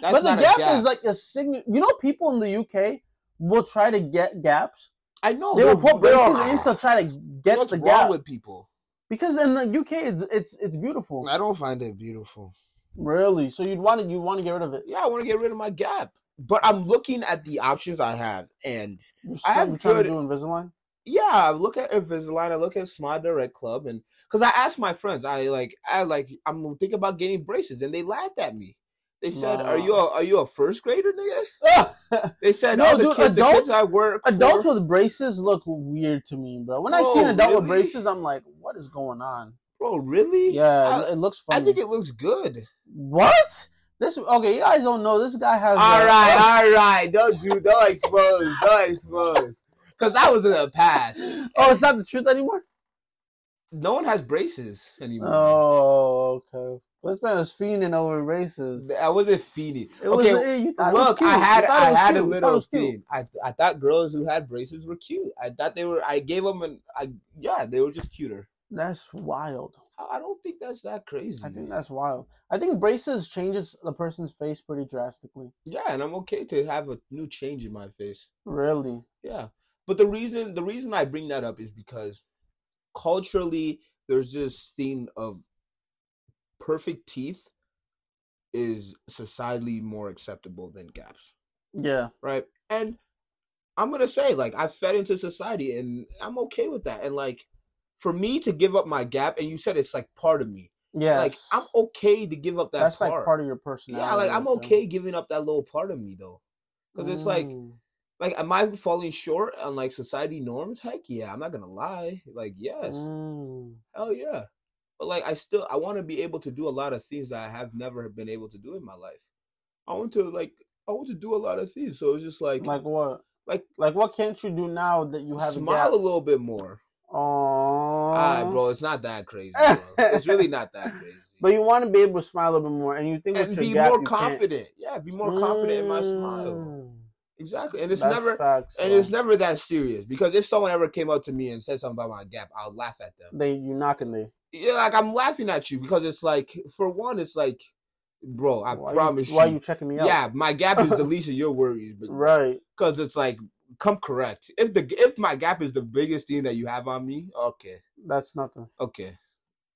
[SPEAKER 1] But the gap,
[SPEAKER 2] a gap.
[SPEAKER 1] is like a sign. You know, people in the UK will try to get gaps.
[SPEAKER 2] I know
[SPEAKER 1] They will put braces in to try to get
[SPEAKER 2] What's
[SPEAKER 1] the
[SPEAKER 2] wrong
[SPEAKER 1] gap
[SPEAKER 2] with people?
[SPEAKER 1] Because in the UK it's it's it's beautiful.
[SPEAKER 2] I don't find it beautiful.
[SPEAKER 1] Really? So you'd want to you want to get rid of it?
[SPEAKER 2] Yeah, I want to get rid of my gap. But I'm looking at the options I have, and
[SPEAKER 1] You're
[SPEAKER 2] I have
[SPEAKER 1] trying
[SPEAKER 2] good-
[SPEAKER 1] to do Invisalign.
[SPEAKER 2] yeah, I look at Invisalign, I look at Smile Direct Club, and because I asked my friends, I like, I like, I'm thinking about getting braces, and they laughed at me. They said, "Are you a, are you a first grader, nigga?" They said,
[SPEAKER 1] No,
[SPEAKER 2] "No, the
[SPEAKER 1] dude,
[SPEAKER 2] kids, the
[SPEAKER 1] adults-
[SPEAKER 2] kids I work
[SPEAKER 1] Adults
[SPEAKER 2] for,
[SPEAKER 1] with braces look weird to me, bro. When I
[SPEAKER 2] Oh,
[SPEAKER 1] see an adult with braces, I'm like, what is going on?
[SPEAKER 2] bro, really?
[SPEAKER 1] Yeah,
[SPEAKER 2] I,
[SPEAKER 1] it, looks funny.
[SPEAKER 2] I think it looks good.
[SPEAKER 1] what? This okay? You guys don't know. This guy has.
[SPEAKER 2] All
[SPEAKER 1] a-
[SPEAKER 2] right, all right, don't do, don't expose, don't expose, because that was in the past.
[SPEAKER 1] Oh, it's not the truth anymore.
[SPEAKER 2] No one has braces anymore.
[SPEAKER 1] Oh, okay. This man was fiending over braces.
[SPEAKER 2] I wasn't feeding.
[SPEAKER 1] It
[SPEAKER 2] okay,
[SPEAKER 1] you thought it was
[SPEAKER 2] Look,
[SPEAKER 1] cute.
[SPEAKER 2] I had I had
[SPEAKER 1] cute.
[SPEAKER 2] a
[SPEAKER 1] You thought it
[SPEAKER 2] little
[SPEAKER 1] was
[SPEAKER 2] thing. I I thought girls who had braces were cute. I thought they were. I gave them an. I yeah, they were just cuter.
[SPEAKER 1] That's wild.
[SPEAKER 2] I I don't think that's that crazy.
[SPEAKER 1] I think that's wild. I think braces changes the person's face pretty drastically.
[SPEAKER 2] yeah, and I'm okay to have a new change in my face.
[SPEAKER 1] Really.
[SPEAKER 2] Yeah, but the reason the reason I bring that up is because culturally there's this thing of perfect teeth is societally more acceptable than gaps.
[SPEAKER 1] Yeah.
[SPEAKER 2] right? And I'm gonna say, like, I fed into society, and I'm okay with that. And like, for me to give up my gap, and you said it's like part of me.
[SPEAKER 1] Yeah.
[SPEAKER 2] Like, I'm okay to give up that
[SPEAKER 1] That's
[SPEAKER 2] part.
[SPEAKER 1] like part of your personality.
[SPEAKER 2] yeah, like I'm okay giving up that little part of me though, because it's like,
[SPEAKER 1] Mm.
[SPEAKER 2] like, am I falling short on like society norms? Heck yeah, I'm not gonna lie. Like, yes,
[SPEAKER 1] Mm.
[SPEAKER 2] hell yeah. But like, I still, I want to be able to do a lot of things that I have never been able to do in my life. I want to like, I want to do a lot of things. So it's just like,
[SPEAKER 1] Like what?
[SPEAKER 2] like
[SPEAKER 1] Like what can't you do now that you have
[SPEAKER 2] smile
[SPEAKER 1] a
[SPEAKER 2] a little bit more.
[SPEAKER 1] Aww.
[SPEAKER 2] Alright, bro, it's not that crazy. It's really not that crazy.
[SPEAKER 1] But you want to be able to smile a little bit more, and you think
[SPEAKER 2] and be
[SPEAKER 1] gap,
[SPEAKER 2] more confident. Yeah, be more confident in my smile.
[SPEAKER 1] Mm.
[SPEAKER 2] Exactly, and it's
[SPEAKER 1] That's
[SPEAKER 2] never
[SPEAKER 1] facts,
[SPEAKER 2] and it's never that serious because if someone ever came up to me and said something about my gap, I'll laugh at them.
[SPEAKER 1] they you're knocking they.
[SPEAKER 2] Yeah, like I'm laughing at you because it's like for one, it's like bro. I
[SPEAKER 1] why
[SPEAKER 2] promise
[SPEAKER 1] you,
[SPEAKER 2] you.
[SPEAKER 1] Why you checking me out?
[SPEAKER 2] yeah, my gap is the least of your worries, but
[SPEAKER 1] Right.
[SPEAKER 2] because it's like come correct. If the if my gap is the biggest thing that you have on me, okay,
[SPEAKER 1] That's nothing.
[SPEAKER 2] okay,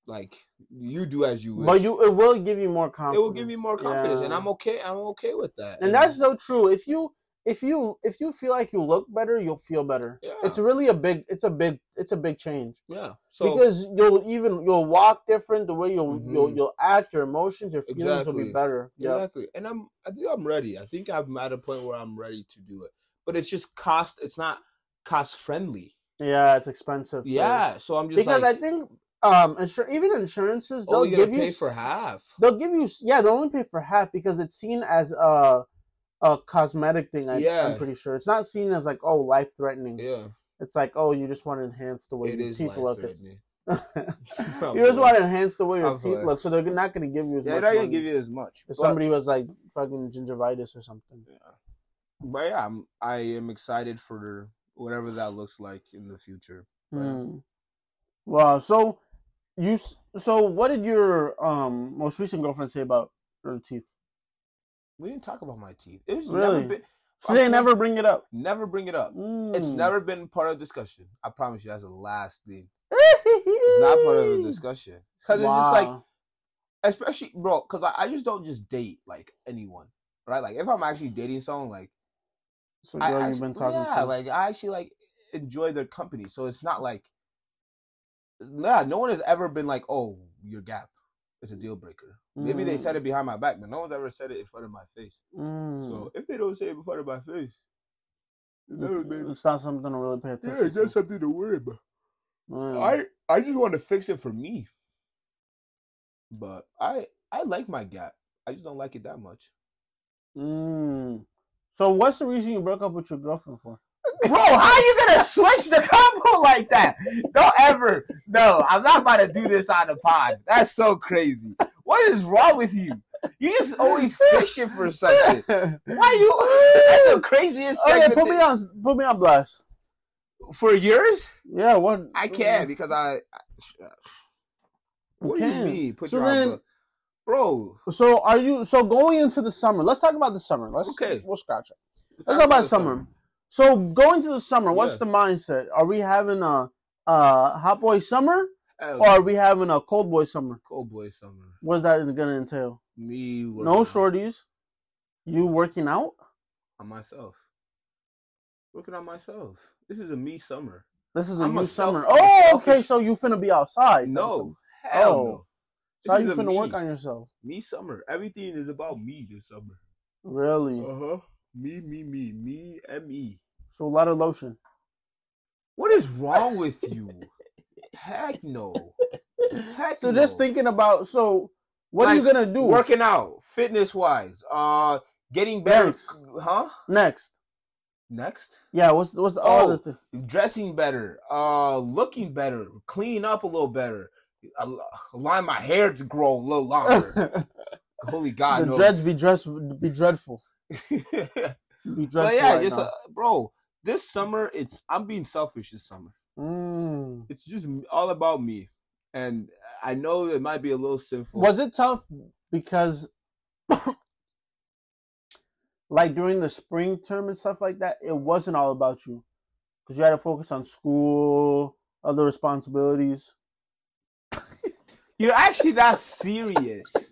[SPEAKER 2] like you do as you wish.
[SPEAKER 1] But you, it will give you more confidence.
[SPEAKER 2] it will give me more confidence, and I'm okay. I'm okay with that.
[SPEAKER 1] and that's so true. If you, if you, if you feel like you look better, you'll feel better.
[SPEAKER 2] yeah,
[SPEAKER 1] It's really a big, it's a big, it's a big change
[SPEAKER 2] yeah. So
[SPEAKER 1] because you'll even you'll walk different. The way you'll you'll
[SPEAKER 2] Mhm.
[SPEAKER 1] you'll act, your emotions, your feelings will be better.
[SPEAKER 2] Exactly. And I'm I think I'm ready. I think I'm at a point where I'm ready to do it. But it's just cost it's not cost friendly.
[SPEAKER 1] Yeah, it's expensive. too.
[SPEAKER 2] Yeah. So I'm just
[SPEAKER 1] because
[SPEAKER 2] like
[SPEAKER 1] I think um, insur- even insurances they'll
[SPEAKER 2] oh you gotta
[SPEAKER 1] give you
[SPEAKER 2] pay for half.
[SPEAKER 1] They'll give you yeah, they'll only pay for half because it's seen as a a cosmetic thing. I,
[SPEAKER 2] Yeah.
[SPEAKER 1] I'm pretty sure it's not seen as like oh life threatening.
[SPEAKER 2] Yeah.
[SPEAKER 1] It's like oh you just want to enhance the way
[SPEAKER 2] It
[SPEAKER 1] your teeth look.
[SPEAKER 2] threatening.
[SPEAKER 1] you just want to enhance the way your
[SPEAKER 2] I'm
[SPEAKER 1] teeth
[SPEAKER 2] sorry.
[SPEAKER 1] look, so they're not going to give you as
[SPEAKER 2] Yeah,
[SPEAKER 1] much
[SPEAKER 2] they're not
[SPEAKER 1] gonna
[SPEAKER 2] give you as much.
[SPEAKER 1] if somebody was like fucking gingivitis or something.
[SPEAKER 2] yeah. but yeah, I'm I am excited for whatever that looks like in the future. Right.
[SPEAKER 1] Hmm. Wow. So you so what did your um most recent girlfriend say about her teeth?
[SPEAKER 2] We didn't talk about my teeth. It was
[SPEAKER 1] Really?
[SPEAKER 2] never been
[SPEAKER 1] So they never bring it up.
[SPEAKER 2] never bring it up. It's
[SPEAKER 1] Mm.
[SPEAKER 2] never been part of discussion. I promise you that's the last thing.
[SPEAKER 1] It's
[SPEAKER 2] It's not part of the discussion. Because it's just like especially bro because I, I just don't just date like anyone right like if i'm actually dating someone like
[SPEAKER 1] So
[SPEAKER 2] I
[SPEAKER 1] girl
[SPEAKER 2] actually,
[SPEAKER 1] you've been talking
[SPEAKER 2] yeah,
[SPEAKER 1] to.
[SPEAKER 2] like i actually like enjoy their company so it's not like yeah no one has ever been like oh your gap it's a deal breaker maybe they said it behind my back but no one's ever said it in front of my face
[SPEAKER 1] Mm.
[SPEAKER 2] so if they don't say it in front of my face
[SPEAKER 1] Mm.
[SPEAKER 2] been
[SPEAKER 1] it's not something to really pay attention.
[SPEAKER 2] yeah it's just something to worry about.
[SPEAKER 1] Mm.
[SPEAKER 2] i i just want to fix it for me but i i like my gap i just don't like it that much
[SPEAKER 1] Mm. So what's the reason you broke up with your girlfriend for?
[SPEAKER 2] Bro, how you gonna switch the combo like that? Don't ever. No, I'm not about to do this on the pod. That's so crazy. What is wrong with you? You just always fishing for something. Why you? That's the craziest.
[SPEAKER 1] Oh yeah, put me on put me on blast.
[SPEAKER 2] for yours.
[SPEAKER 1] Yeah, one.
[SPEAKER 2] I can't because I. What do you
[SPEAKER 1] can.
[SPEAKER 2] mean? Put
[SPEAKER 1] So
[SPEAKER 2] your
[SPEAKER 1] then-
[SPEAKER 2] bro.
[SPEAKER 1] So are you so going into the summer? Let's talk about the summer. Let's
[SPEAKER 2] Okay.
[SPEAKER 1] We'll scratch it. Let's talk about summer. So going to the summer, what's
[SPEAKER 2] Yeah.
[SPEAKER 1] the mindset? Are we having a, a hot boy summer or are we having a cold boy summer?
[SPEAKER 2] cold boy summer.
[SPEAKER 1] What's that going to entail?
[SPEAKER 2] Me.
[SPEAKER 1] No shorties. You working out?
[SPEAKER 2] on myself. Working on myself. This is a me summer.
[SPEAKER 1] This is a
[SPEAKER 2] I'm a
[SPEAKER 1] new summer.
[SPEAKER 2] self-
[SPEAKER 1] Oh, okay. So you finna be outside?
[SPEAKER 2] No, hell
[SPEAKER 1] Oh.
[SPEAKER 2] no.
[SPEAKER 1] So how you
[SPEAKER 2] a
[SPEAKER 1] finna work on yourself?
[SPEAKER 2] Me summer. Everything is about me this summer.
[SPEAKER 1] Really?
[SPEAKER 2] Uh huh. Me, me, me, me, and me.
[SPEAKER 1] So a lot of lotion.
[SPEAKER 2] What is wrong with you? Heck no. Heck
[SPEAKER 1] So
[SPEAKER 2] no.
[SPEAKER 1] just thinking about so what are you gonna do?
[SPEAKER 2] Working out, fitness wise, uh, getting better.
[SPEAKER 1] Next.
[SPEAKER 2] Huh?
[SPEAKER 1] next.
[SPEAKER 2] Next.
[SPEAKER 1] Yeah, what's what's all
[SPEAKER 2] Oh.
[SPEAKER 1] the thing?
[SPEAKER 2] Dressing better, uh, looking better, clean up a little better, align my hair to grow a little longer. Holy God
[SPEAKER 1] the
[SPEAKER 2] knows.
[SPEAKER 1] dreads be dressed be dreadful.
[SPEAKER 2] But yeah,
[SPEAKER 1] right
[SPEAKER 2] just uh, bro. This summer, it's I'm being selfish. This summer,
[SPEAKER 1] Mm.
[SPEAKER 2] it's just all about me, and I know it might be a little sinful.
[SPEAKER 1] Was it tough because, like during the spring term and stuff like that, it wasn't all about you because you had to focus on school, other responsibilities.
[SPEAKER 2] You're actually that serious.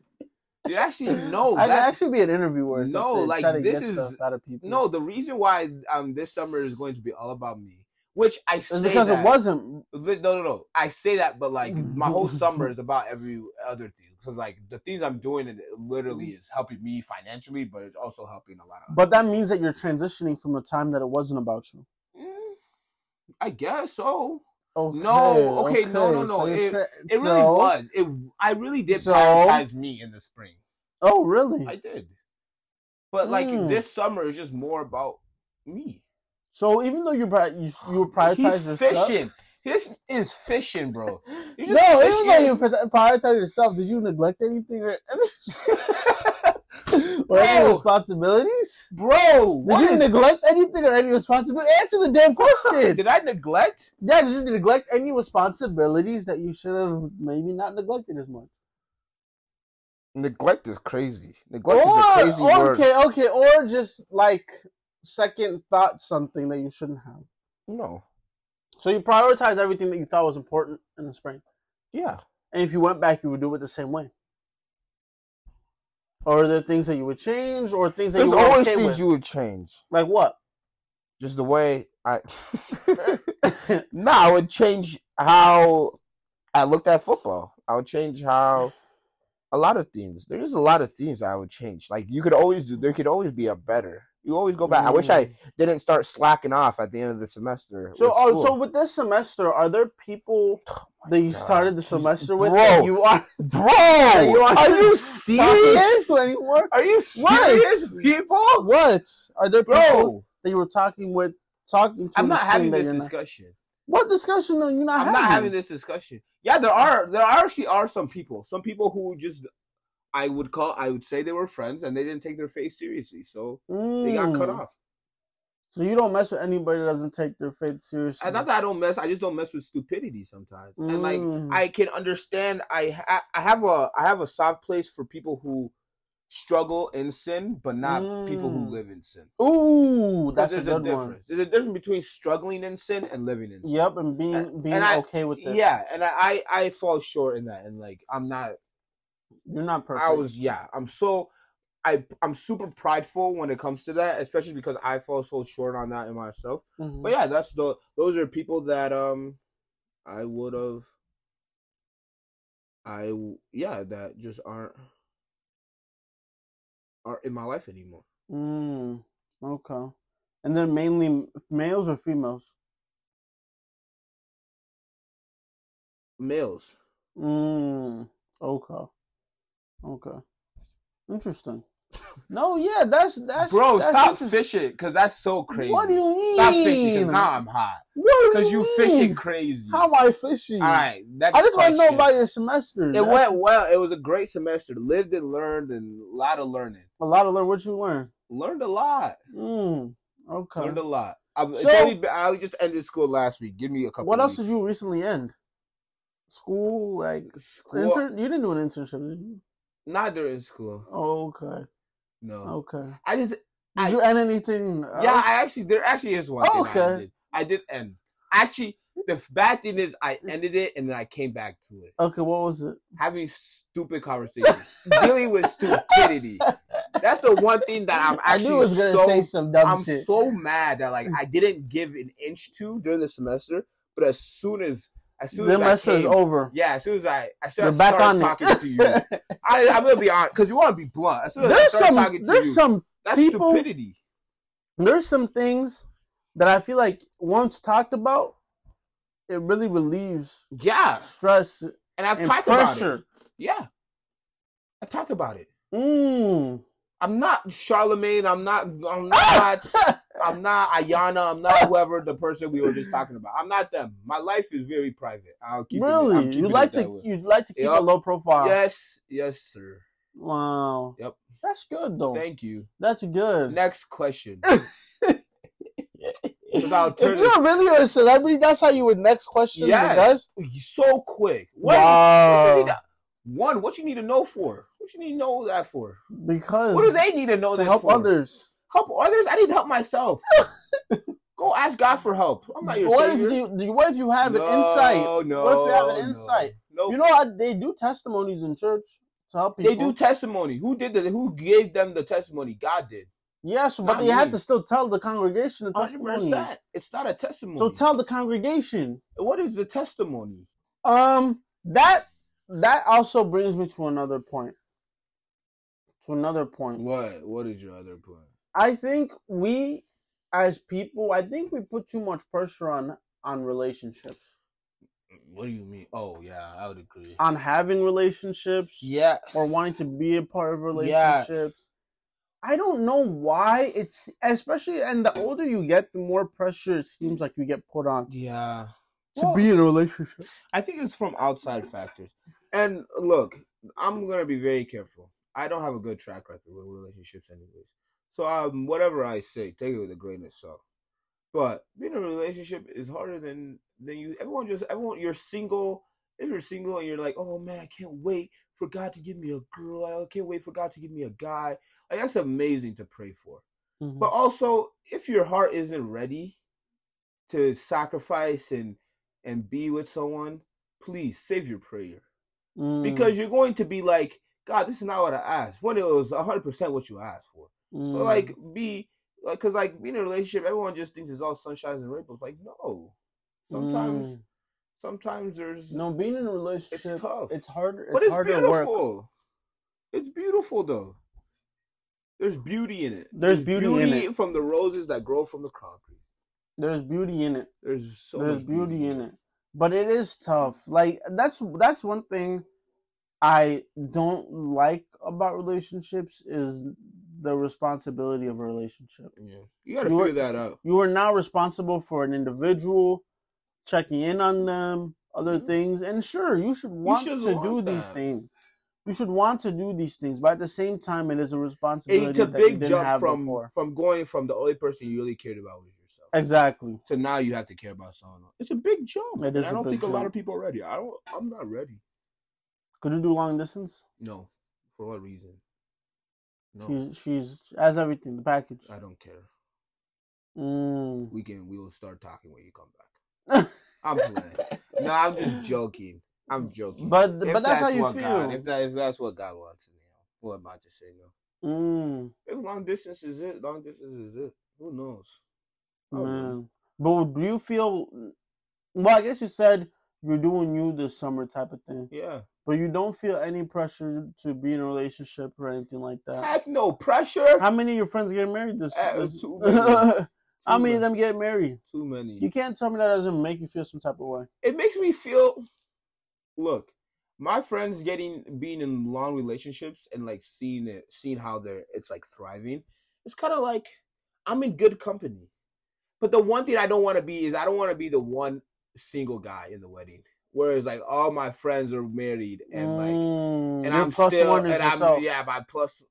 [SPEAKER 2] You actually know
[SPEAKER 1] I
[SPEAKER 2] that.
[SPEAKER 1] actually be an interviewer.
[SPEAKER 2] No, like, this is-
[SPEAKER 1] out of people.
[SPEAKER 2] no, the reason why um this summer is going to be all about me, which I say
[SPEAKER 1] because
[SPEAKER 2] that,
[SPEAKER 1] it wasn't.
[SPEAKER 2] No, no, no. I say that, but like my whole summer is about every other thing. Because like the things I'm doing, it literally is helping me financially, but it's also helping a lot of.
[SPEAKER 1] But that means that you're transitioning from a time that it wasn't about you.
[SPEAKER 2] Mm, I guess so.
[SPEAKER 1] Okay,
[SPEAKER 2] No, okay, no, no, no,
[SPEAKER 1] so
[SPEAKER 2] it-
[SPEAKER 1] tra-
[SPEAKER 2] It really
[SPEAKER 1] so-
[SPEAKER 2] was. It. I really did
[SPEAKER 1] So-
[SPEAKER 2] prioritize me in the spring.
[SPEAKER 1] Oh, really?
[SPEAKER 2] I did. But like
[SPEAKER 1] Mm.
[SPEAKER 2] this summer is just more about me.
[SPEAKER 1] So even though you you, you prioritize yourself,
[SPEAKER 2] fishing. This is fishing, bro.
[SPEAKER 1] No, even though
[SPEAKER 2] fishing.
[SPEAKER 1] you pri- prioritize yourself, did you neglect anything or, or any responsibilities?
[SPEAKER 2] Bro,
[SPEAKER 1] Did
[SPEAKER 2] what
[SPEAKER 1] you
[SPEAKER 2] is-
[SPEAKER 1] neglect anything or any responsibility? Answer the damn question.
[SPEAKER 2] did I neglect?
[SPEAKER 1] yeah, did you neglect any responsibilities that you should have maybe not neglected as much?
[SPEAKER 2] Neglect is crazy. Neglect is a
[SPEAKER 1] Or,
[SPEAKER 2] crazy word.
[SPEAKER 1] okay, okay, or just like second thought something that you shouldn't have.
[SPEAKER 2] No.
[SPEAKER 1] So you prioritize everything that you thought was important in the spring,
[SPEAKER 2] Yeah.
[SPEAKER 1] and if you went back, you would do it the same way. Or are there things that you would change, or things that
[SPEAKER 2] There's
[SPEAKER 1] you
[SPEAKER 2] always
[SPEAKER 1] okay
[SPEAKER 2] things
[SPEAKER 1] with?
[SPEAKER 2] you would change.
[SPEAKER 1] like what?
[SPEAKER 2] Just the way I. no, I would change how I looked at football. I would change how a lot of things. There's a lot of things I would change. Like you could always do. There could always be a better. You always go back. I wish I mm. didn't start slacking off at the end of the semester.
[SPEAKER 1] So,
[SPEAKER 2] with
[SPEAKER 1] oh, so with this semester, are there people oh that you
[SPEAKER 2] God.
[SPEAKER 1] started the
[SPEAKER 2] Just-
[SPEAKER 1] semester with
[SPEAKER 2] bro.
[SPEAKER 1] that you are
[SPEAKER 2] bro,
[SPEAKER 1] you are-
[SPEAKER 2] are you
[SPEAKER 1] talking
[SPEAKER 2] serious?
[SPEAKER 1] anymore?
[SPEAKER 2] Are you
[SPEAKER 1] What?
[SPEAKER 2] serious, people?
[SPEAKER 1] What are there people
[SPEAKER 2] Bro,
[SPEAKER 1] that you were talking with, talking to?
[SPEAKER 2] I'm not having this
[SPEAKER 1] you're not-
[SPEAKER 2] discussion.
[SPEAKER 1] What discussion are you not
[SPEAKER 2] I'm
[SPEAKER 1] having?
[SPEAKER 2] not having this discussion. Yeah, there are there actually are some people. Some people who just I would call I would say they were friends and they didn't take their faith seriously, so they got cut
[SPEAKER 1] Mm.
[SPEAKER 2] off.
[SPEAKER 1] So you don't mess with anybody that doesn't take their faith seriously.
[SPEAKER 2] And not that I don't mess, I just don't mess with stupidity sometimes. And like
[SPEAKER 1] Mm.
[SPEAKER 2] I can understand. I ha- I have a I have a soft place for people who struggle in sin, but not people who
[SPEAKER 1] Mm.
[SPEAKER 2] live in sin.
[SPEAKER 1] Ooh, that's a good
[SPEAKER 2] difference.
[SPEAKER 1] one.
[SPEAKER 2] There's a difference between struggling in sin and living in sin.
[SPEAKER 1] Yep, and being
[SPEAKER 2] And-
[SPEAKER 1] being
[SPEAKER 2] and I-
[SPEAKER 1] okay with it.
[SPEAKER 2] Yeah, and I, I I fall short in that, and like I'm not
[SPEAKER 1] you're not perfect.
[SPEAKER 2] I was yeah. I'm so I I'm super prideful when it comes to that, especially because I fall so short on that in myself.
[SPEAKER 1] Mhm.
[SPEAKER 2] But yeah, that's the those are people that um I would have I yeah that just aren't aren't in my life anymore.
[SPEAKER 1] Mm, okay. And then mainly males or females?
[SPEAKER 2] Males.
[SPEAKER 1] Mm, okay. Okay. Interesting. No, yeah, that's that's
[SPEAKER 2] Bro,
[SPEAKER 1] that's
[SPEAKER 2] stop fishing because that's so crazy.
[SPEAKER 1] What do you mean?
[SPEAKER 2] Stop fishing because now I'm hot.
[SPEAKER 1] What do
[SPEAKER 2] Because you fishing
[SPEAKER 1] mean?
[SPEAKER 2] crazy.
[SPEAKER 1] How am I fishing?
[SPEAKER 2] All right, next
[SPEAKER 1] I just want to know about your semester.
[SPEAKER 2] It
[SPEAKER 1] That's
[SPEAKER 2] went well. It was a great semester. Lived and learned, and a lot of learning.
[SPEAKER 1] a lot of learn. What you learn?
[SPEAKER 2] Learned a lot.
[SPEAKER 1] Mm, okay.
[SPEAKER 2] Learned a lot. I,
[SPEAKER 1] So-
[SPEAKER 2] only been- I just ended school last week. Give me a couple.
[SPEAKER 1] What else
[SPEAKER 2] weeks.
[SPEAKER 1] did you recently end? School, like
[SPEAKER 2] School,
[SPEAKER 1] intern? You didn't do an internship, did you?
[SPEAKER 2] Not during school.
[SPEAKER 1] Oh, okay.
[SPEAKER 2] No.
[SPEAKER 1] Okay.
[SPEAKER 2] I just
[SPEAKER 1] Did
[SPEAKER 2] I-
[SPEAKER 1] you end anything?
[SPEAKER 2] yeah. I actually there actually is one.
[SPEAKER 1] Oh,
[SPEAKER 2] thing I
[SPEAKER 1] okay.
[SPEAKER 2] did. I did end. Actually, the bad thing is I ended it and then I came back to it.
[SPEAKER 1] Okay, what was it?
[SPEAKER 2] Having stupid conversations, dealing with stupidity. That's the one thing that I'm
[SPEAKER 1] I
[SPEAKER 2] actually
[SPEAKER 1] knew was gonna
[SPEAKER 2] so
[SPEAKER 1] say some dumb
[SPEAKER 2] I'm
[SPEAKER 1] shit.
[SPEAKER 2] so mad that like I didn't give an inch to during the semester, but as soon as as soon
[SPEAKER 1] the
[SPEAKER 2] as I came,
[SPEAKER 1] over.
[SPEAKER 2] yeah, as soon as I as soon as I
[SPEAKER 1] back
[SPEAKER 2] started
[SPEAKER 1] on
[SPEAKER 2] talking to you, I, I'm gonna be honest because you want to be blunt. As soon as
[SPEAKER 1] there's
[SPEAKER 2] started
[SPEAKER 1] some.
[SPEAKER 2] talking to
[SPEAKER 1] There's
[SPEAKER 2] you,
[SPEAKER 1] some.
[SPEAKER 2] that's
[SPEAKER 1] people-
[SPEAKER 2] stupidity.
[SPEAKER 1] There's some things that I feel like once talked about, it really relieves
[SPEAKER 2] Yeah,
[SPEAKER 1] stress
[SPEAKER 2] and I've
[SPEAKER 1] and
[SPEAKER 2] talked about it.
[SPEAKER 1] pressure.
[SPEAKER 2] Yeah, I talked about it.
[SPEAKER 1] Mm.
[SPEAKER 2] I'm not Charlemagne. I'm not. I'm not. I'm not Iyanla. I'm not whoever the person we were just talking about. I'm not them. My life is very private. I'll keep
[SPEAKER 1] really,
[SPEAKER 2] keeping
[SPEAKER 1] you
[SPEAKER 2] it
[SPEAKER 1] like to
[SPEAKER 2] way.
[SPEAKER 1] you like to keep a low profile.
[SPEAKER 2] Yes, yes, sir.
[SPEAKER 1] Wow.
[SPEAKER 2] Yep.
[SPEAKER 1] That's good though.
[SPEAKER 2] Thank you.
[SPEAKER 1] That's good.
[SPEAKER 2] Next question.
[SPEAKER 1] If you're really a celebrity, that's how you would next question
[SPEAKER 2] Yes. So quick. What,
[SPEAKER 1] Wow.
[SPEAKER 2] what need one, what you need to know for? What you need to know that for?
[SPEAKER 1] Because
[SPEAKER 2] What do they need to know
[SPEAKER 1] to
[SPEAKER 2] this
[SPEAKER 1] help
[SPEAKER 2] for?
[SPEAKER 1] others.
[SPEAKER 2] Help others? I need to help myself. Go ask God for help. I'm not your
[SPEAKER 1] What if you what if you have
[SPEAKER 2] no,
[SPEAKER 1] an insight?
[SPEAKER 2] No,
[SPEAKER 1] What if you have an insight?
[SPEAKER 2] No,
[SPEAKER 1] You know what? They do testimonies in church to help people.
[SPEAKER 2] they do testimony. Who did the? Who gave them the testimony? God did.
[SPEAKER 1] Yes, but
[SPEAKER 2] Not
[SPEAKER 1] they have to still tell the congregation the testimony.
[SPEAKER 2] percent. It's not a testimony.
[SPEAKER 1] So tell the congregation.
[SPEAKER 2] what is the testimony?
[SPEAKER 1] Um, that that also brings me to another point. To another point.
[SPEAKER 2] What? What is your other point?
[SPEAKER 1] I think we, as people, I think we put too much pressure on on relationships,
[SPEAKER 2] What do you mean? Oh yeah, I would agree.
[SPEAKER 1] on having relationships,
[SPEAKER 2] Yeah,
[SPEAKER 1] or wanting to be a part of relationships. Yeah. I don't know why it's especially, and the older you get, the more pressure it seems like you get put on
[SPEAKER 2] yeah.
[SPEAKER 1] to
[SPEAKER 2] Well,
[SPEAKER 1] be in a relationship.
[SPEAKER 2] I think it's from outside factors. And look, I'm gonna be very careful. I don't have a good track record with relationships, anyways. So um, whatever I say, take it with a grain of salt. But being in a relationship is harder than than you. Everyone just everyone. You're single. If you're single and you're like, oh man, I can't wait for God to give me a girl. I can't wait for God to give me a guy. Like that's amazing to pray for.
[SPEAKER 1] Mhm.
[SPEAKER 2] But also, if your heart isn't ready to sacrifice and and be with someone, please save your prayer
[SPEAKER 1] Mm,
[SPEAKER 2] because you're going to be like, God, this is not what I asked. When it was 100 percent what you asked for. So
[SPEAKER 1] mm,
[SPEAKER 2] like, be like, cause like being in a relationship, everyone just thinks it's all sunshines and rainbows. Like, no. Sometimes,
[SPEAKER 1] mm.
[SPEAKER 2] sometimes there's
[SPEAKER 1] no being in a relationship.
[SPEAKER 2] it's tough.
[SPEAKER 1] It's harder. It's,
[SPEAKER 2] but it's
[SPEAKER 1] harder to work.
[SPEAKER 2] beautiful. It's beautiful though. There's beauty in it.
[SPEAKER 1] There's beauty in it.
[SPEAKER 2] from the roses that grow from the concrete.
[SPEAKER 1] There's beauty in it.
[SPEAKER 2] There's so
[SPEAKER 1] There's
[SPEAKER 2] much
[SPEAKER 1] beauty in it. But it is tough. Like that's that's one thing I don't like about relationships is the responsibility of a relationship.
[SPEAKER 2] Yeah, you gotta
[SPEAKER 1] You
[SPEAKER 2] figure
[SPEAKER 1] are-
[SPEAKER 2] that out.
[SPEAKER 1] You are now responsible for an individual, checking in on them, other
[SPEAKER 2] Mhm.
[SPEAKER 1] things, and sure, you should want
[SPEAKER 2] should
[SPEAKER 1] to
[SPEAKER 2] want
[SPEAKER 1] do these things. You should want to do these things, but at the same time, it is a responsibility
[SPEAKER 2] It's a
[SPEAKER 1] that you
[SPEAKER 2] big jump from
[SPEAKER 1] before.
[SPEAKER 2] from going from the only person you really cared about was yourself
[SPEAKER 1] Exactly.
[SPEAKER 2] to now you have to care about someone else. It's a big jump.
[SPEAKER 1] It is
[SPEAKER 2] I don't think a lot of people are ready. I don't. I'm not ready.
[SPEAKER 1] Could you do long distance?
[SPEAKER 2] No, for what reason? No,
[SPEAKER 1] She's she's has everything, the package.
[SPEAKER 2] I don't care.
[SPEAKER 1] Mm.
[SPEAKER 2] We can. We will start talking when you come back. I'm playing. no, I'm just joking. I'm joking.
[SPEAKER 1] but
[SPEAKER 2] If
[SPEAKER 1] but that's how you
[SPEAKER 2] what
[SPEAKER 1] feel.
[SPEAKER 2] God, if that if that's what God wants, you know, what am I to say no?
[SPEAKER 1] mm,
[SPEAKER 2] If long distance is it, long distance is it. Who knows?
[SPEAKER 1] Man. But do you feel? Well, I guess you said you're doing you this summer type of thing,
[SPEAKER 2] Yeah.
[SPEAKER 1] But you don't feel any pressure to be in a relationship or anything like that.
[SPEAKER 2] Heck no pressure.
[SPEAKER 1] How many of your friends getting married this?
[SPEAKER 2] Uh,
[SPEAKER 1] this-
[SPEAKER 2] too many.
[SPEAKER 1] How
[SPEAKER 2] Too
[SPEAKER 1] many of them get married?
[SPEAKER 2] Too many.
[SPEAKER 1] You can't tell me that doesn't make you feel some type of way.
[SPEAKER 2] it makes me feel look my friends getting being in long relationships and like seeing it seeing how they're it's like thriving it's kind of like i'm in good company but the one thing i don't want to be is i don't want to be the one single guy in the wedding whereas like all my friends are married and like
[SPEAKER 1] Mm,
[SPEAKER 2] and i'm
[SPEAKER 1] plus
[SPEAKER 2] still
[SPEAKER 1] one is
[SPEAKER 2] and i'm yeah my plus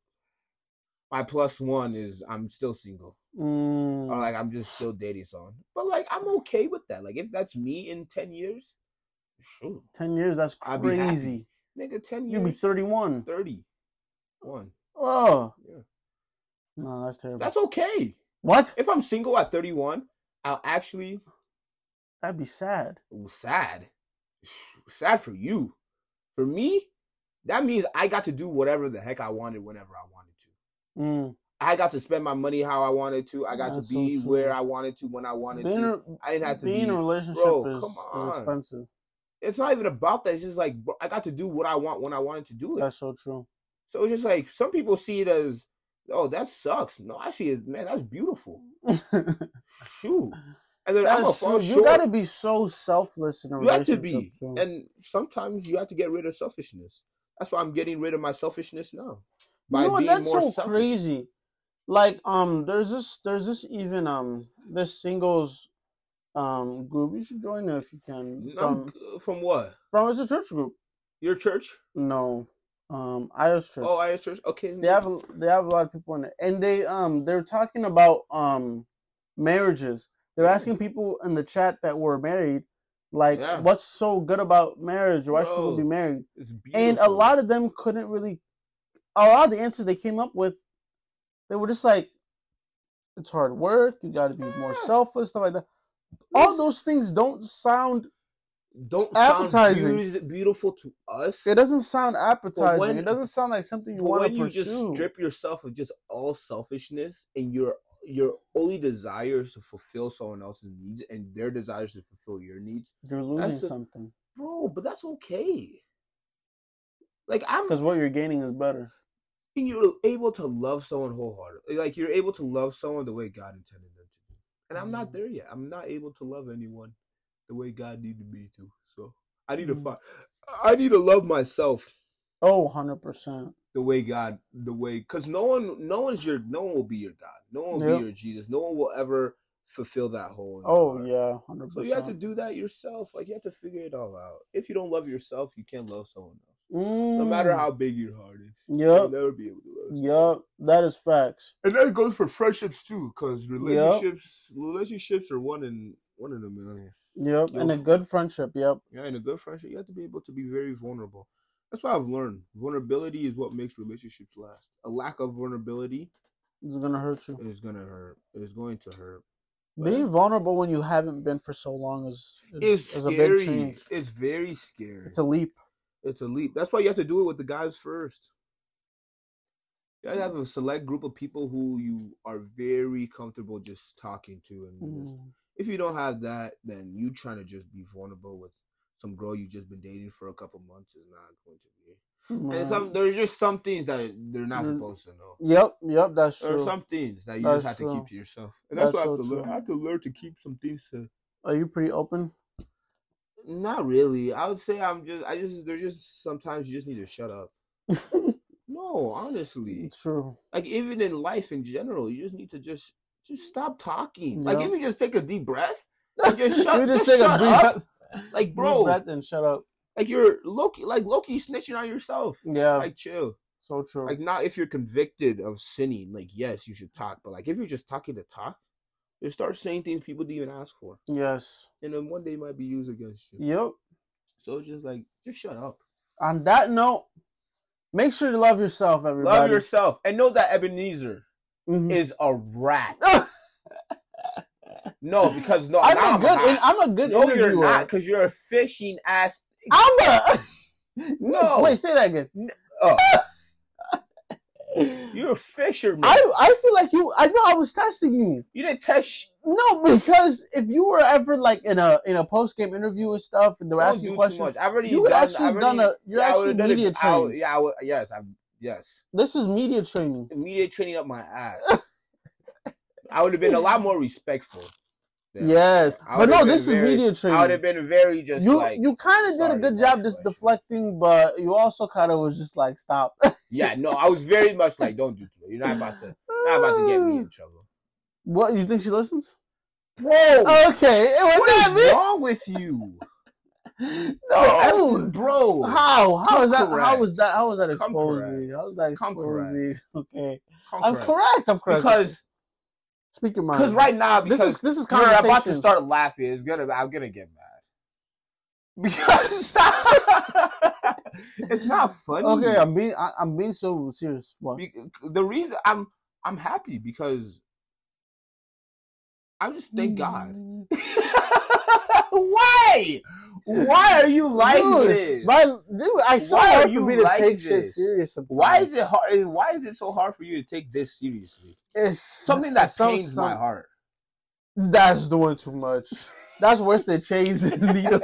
[SPEAKER 2] my plus one is i'm still single
[SPEAKER 1] Mm,
[SPEAKER 2] or like i'm just still dating someone but like i'm okay with that like if that's me in 10 years sure
[SPEAKER 1] Ten years, that's
[SPEAKER 2] I'll be happy.
[SPEAKER 1] crazy.
[SPEAKER 2] Nigga, 10
[SPEAKER 1] You'll be
[SPEAKER 2] years.
[SPEAKER 1] 31.
[SPEAKER 2] 30. One.
[SPEAKER 1] Oh.
[SPEAKER 2] Yeah.
[SPEAKER 1] No, that's terrible.
[SPEAKER 2] That's okay.
[SPEAKER 1] what?
[SPEAKER 2] If I'm single at 31, I'll actually
[SPEAKER 1] That'd be sad.
[SPEAKER 2] sad. Sad for you. For me, that means I got to do whatever the heck I wanted whenever I wanted to.
[SPEAKER 1] Mm.
[SPEAKER 2] I got to spend my money how I wanted to. I got
[SPEAKER 1] That's
[SPEAKER 2] to be
[SPEAKER 1] true.
[SPEAKER 2] where I wanted to when I wanted
[SPEAKER 1] Being,
[SPEAKER 2] to. I didn't have to
[SPEAKER 1] being
[SPEAKER 2] be.
[SPEAKER 1] in a relationship
[SPEAKER 2] Bro,
[SPEAKER 1] is,
[SPEAKER 2] come on.
[SPEAKER 1] expensive.
[SPEAKER 2] It's not even about that. It's just like bro, I got to do what I want when I wanted to do it.
[SPEAKER 1] That's so true.
[SPEAKER 2] So it's just like some people see it as, oh, that sucks. No, I see it, man, that's beautiful. Shoot. And then I'm gonna fall
[SPEAKER 1] true. You gotta be so selfless in a
[SPEAKER 2] You have to be.
[SPEAKER 1] too.
[SPEAKER 2] And sometimes you have to get rid of selfishness. That's why I'm getting rid of my selfishness now. By
[SPEAKER 1] you know what?
[SPEAKER 2] being
[SPEAKER 1] That's
[SPEAKER 2] more
[SPEAKER 1] so
[SPEAKER 2] selfish.
[SPEAKER 1] crazy. Like, um, there's this, there's this even um, this singles, um, group. You should join it if you can.
[SPEAKER 2] I'm-
[SPEAKER 1] From,
[SPEAKER 2] from what?
[SPEAKER 1] from it's a church group.
[SPEAKER 2] Your church?
[SPEAKER 1] No, um, IOS church.
[SPEAKER 2] Oh, I church. Okay.
[SPEAKER 1] they have they have a lot of people in it, and they um they're talking about um marriages. They're asking people in the chat that were married, like,
[SPEAKER 2] Yeah.
[SPEAKER 1] what's so good about marriage, or why should people be married?
[SPEAKER 2] It's
[SPEAKER 1] And a lot of them couldn't really. A lot of the answers they came up with, they were just like, it's hard work. You got to be more selfless, stuff like that. All those things don't sound.
[SPEAKER 2] don't
[SPEAKER 1] appetizing.
[SPEAKER 2] sound beautiful to us.
[SPEAKER 1] It doesn't sound appetizing.
[SPEAKER 2] when-
[SPEAKER 1] it doesn't sound like something you want
[SPEAKER 2] when you just strip yourself of just all selfishness and your your only desire is to fulfill someone else's needs and their desires to fulfill your needs,
[SPEAKER 1] You're losing
[SPEAKER 2] the-
[SPEAKER 1] something
[SPEAKER 2] bro. But that's okay. Like I'm,
[SPEAKER 1] because what you're gaining is better.
[SPEAKER 2] and you're able to love someone wholeheartedly. Like you're able to love someone the way God intended them to do. And I'm not
[SPEAKER 1] Mm.
[SPEAKER 2] there yet. I'm not able to love anyone the way God needed me to. So I need to
[SPEAKER 1] Mm.
[SPEAKER 2] find. I need to love myself
[SPEAKER 1] Oh, 100%.
[SPEAKER 2] The way God, the way, because no one, no one's your, no one will be your God. No one will
[SPEAKER 1] Yep.
[SPEAKER 2] be your Jesus. No one will ever fulfill that hole. in your
[SPEAKER 1] Oh,
[SPEAKER 2] heart.
[SPEAKER 1] yeah, 100%.
[SPEAKER 2] So you have to do that yourself. Like you have to figure it all out. If you don't love yourself, you can't love someone else. No matter
[SPEAKER 1] Mm.
[SPEAKER 2] how big your heart is, you'll never be able to love. someone
[SPEAKER 1] That is facts.
[SPEAKER 2] And that goes for friendships too, because relationships relationships are one in one in a million.
[SPEAKER 1] Yep. And a good friendship. Yep.
[SPEAKER 2] Yeah, in a good friendship, you have to be able to be very vulnerable. That's what I've learned. Vulnerability is what makes relationships last. A lack of vulnerability
[SPEAKER 1] is gonna hurt you.
[SPEAKER 2] is gonna hurt. It's going to hurt.
[SPEAKER 1] Being vulnerable when you haven't been for so long is
[SPEAKER 2] It's
[SPEAKER 1] is a big change.
[SPEAKER 2] It's very scary.
[SPEAKER 1] It's a leap.
[SPEAKER 2] It's a leap. That's why you have to do it with the guys first. You gotta have a select group of people who you are very comfortable just talking to, and just-
[SPEAKER 1] Mm.
[SPEAKER 2] if you don't have that, then you trying to just be vulnerable with some girl you've just been dating for a couple months is not going to be. And some there's just some things that they're not
[SPEAKER 1] Mm.
[SPEAKER 2] supposed to know.
[SPEAKER 1] Yep, yep, that's
[SPEAKER 2] There are some things that you
[SPEAKER 1] That's
[SPEAKER 2] just have to keep to yourself, and that's,
[SPEAKER 1] That's
[SPEAKER 2] what I have to learn.
[SPEAKER 1] true.
[SPEAKER 2] I have to learn to keep some things to.
[SPEAKER 1] Are you pretty open?
[SPEAKER 2] Not really. I would say I'm just. I just. There's just sometimes you just need to shut up. No, honestly,
[SPEAKER 1] true.
[SPEAKER 2] like even in life in general, you just need to just just stop talking. Like
[SPEAKER 1] Yeah.
[SPEAKER 2] if you just take a deep breath, like just shut,
[SPEAKER 1] You
[SPEAKER 2] just
[SPEAKER 1] take a breath-
[SPEAKER 2] up. Like bro,
[SPEAKER 1] breath and shut up.
[SPEAKER 2] like you're Loki, like Loki snitching on yourself.
[SPEAKER 1] Yeah,
[SPEAKER 2] Like chill.
[SPEAKER 1] so true.
[SPEAKER 2] Like not if you're convicted of sinning. Like yes, you should talk, but like if you're just talking to talk, you start saying things people didn't even ask for,
[SPEAKER 1] yes.
[SPEAKER 2] and then one day might be used against you.
[SPEAKER 1] Yep.
[SPEAKER 2] So it's just like just shut up.
[SPEAKER 1] On that note, make sure to love yourself, everybody.
[SPEAKER 2] Love yourself and know that Ebenezer
[SPEAKER 1] Mhm.
[SPEAKER 2] is a rat. No, because no,
[SPEAKER 1] I'm
[SPEAKER 2] now
[SPEAKER 1] a good.
[SPEAKER 2] not.
[SPEAKER 1] I'm a good
[SPEAKER 2] no,
[SPEAKER 1] interviewer.
[SPEAKER 2] you're not, because you're a fishing ass.
[SPEAKER 1] I'm a.
[SPEAKER 2] No.
[SPEAKER 1] Wait, say that again.
[SPEAKER 2] Oh. You're a fisherman.
[SPEAKER 1] I I feel like you. I know I was testing you.
[SPEAKER 2] you didn't test.
[SPEAKER 1] No, because if you were ever like in a in a post game interview and stuff, and they're
[SPEAKER 2] don't
[SPEAKER 1] asking you questions,
[SPEAKER 2] much. I've already
[SPEAKER 1] you would
[SPEAKER 2] done,
[SPEAKER 1] actually done a. You're
[SPEAKER 2] yeah,
[SPEAKER 1] actually
[SPEAKER 2] would've done it-
[SPEAKER 1] media
[SPEAKER 2] I would- yeah, I would, yes, I'm yes.
[SPEAKER 1] This is media training.
[SPEAKER 2] Media training up my ass. I would have been a lot more respectful.
[SPEAKER 1] Yes, but no, this is
[SPEAKER 2] very-
[SPEAKER 1] media
[SPEAKER 2] I would have been very just
[SPEAKER 1] You
[SPEAKER 2] like
[SPEAKER 1] you kind of did a good job just deflecting, but you also kind of was just like stop.
[SPEAKER 2] yeah. No, I was very much like, don't do that. You're not about to not about to get me in trouble,
[SPEAKER 1] What you think she listens?
[SPEAKER 2] bro.
[SPEAKER 1] Okay,
[SPEAKER 2] what is
[SPEAKER 1] me.
[SPEAKER 2] wrong with you?
[SPEAKER 1] No,
[SPEAKER 2] Dude, bro.
[SPEAKER 1] How? How is that? How was that? How was that exposing? How was that exposing? Okay, I'm correct. I'm correct.
[SPEAKER 2] Because
[SPEAKER 1] Speak your mind.
[SPEAKER 2] because right now
[SPEAKER 1] this is this is
[SPEAKER 2] you're about to start laughing. It's gonna I'm gonna get mad because it's not funny.
[SPEAKER 1] Okay, I'm being I, I'm being so serious. What?
[SPEAKER 2] Be- the reason I'm I'm happy because I just thank God. Why? Why are you like
[SPEAKER 1] Dude,
[SPEAKER 2] this?
[SPEAKER 1] But dude, I so
[SPEAKER 2] Why are you like
[SPEAKER 1] take
[SPEAKER 2] this?
[SPEAKER 1] serious.
[SPEAKER 2] Why is it hard? Eh, why is it so hard for you to take this seriously?
[SPEAKER 1] It's
[SPEAKER 2] Something that pains my heart.
[SPEAKER 1] That's doing too much. That's worse than chains and needles.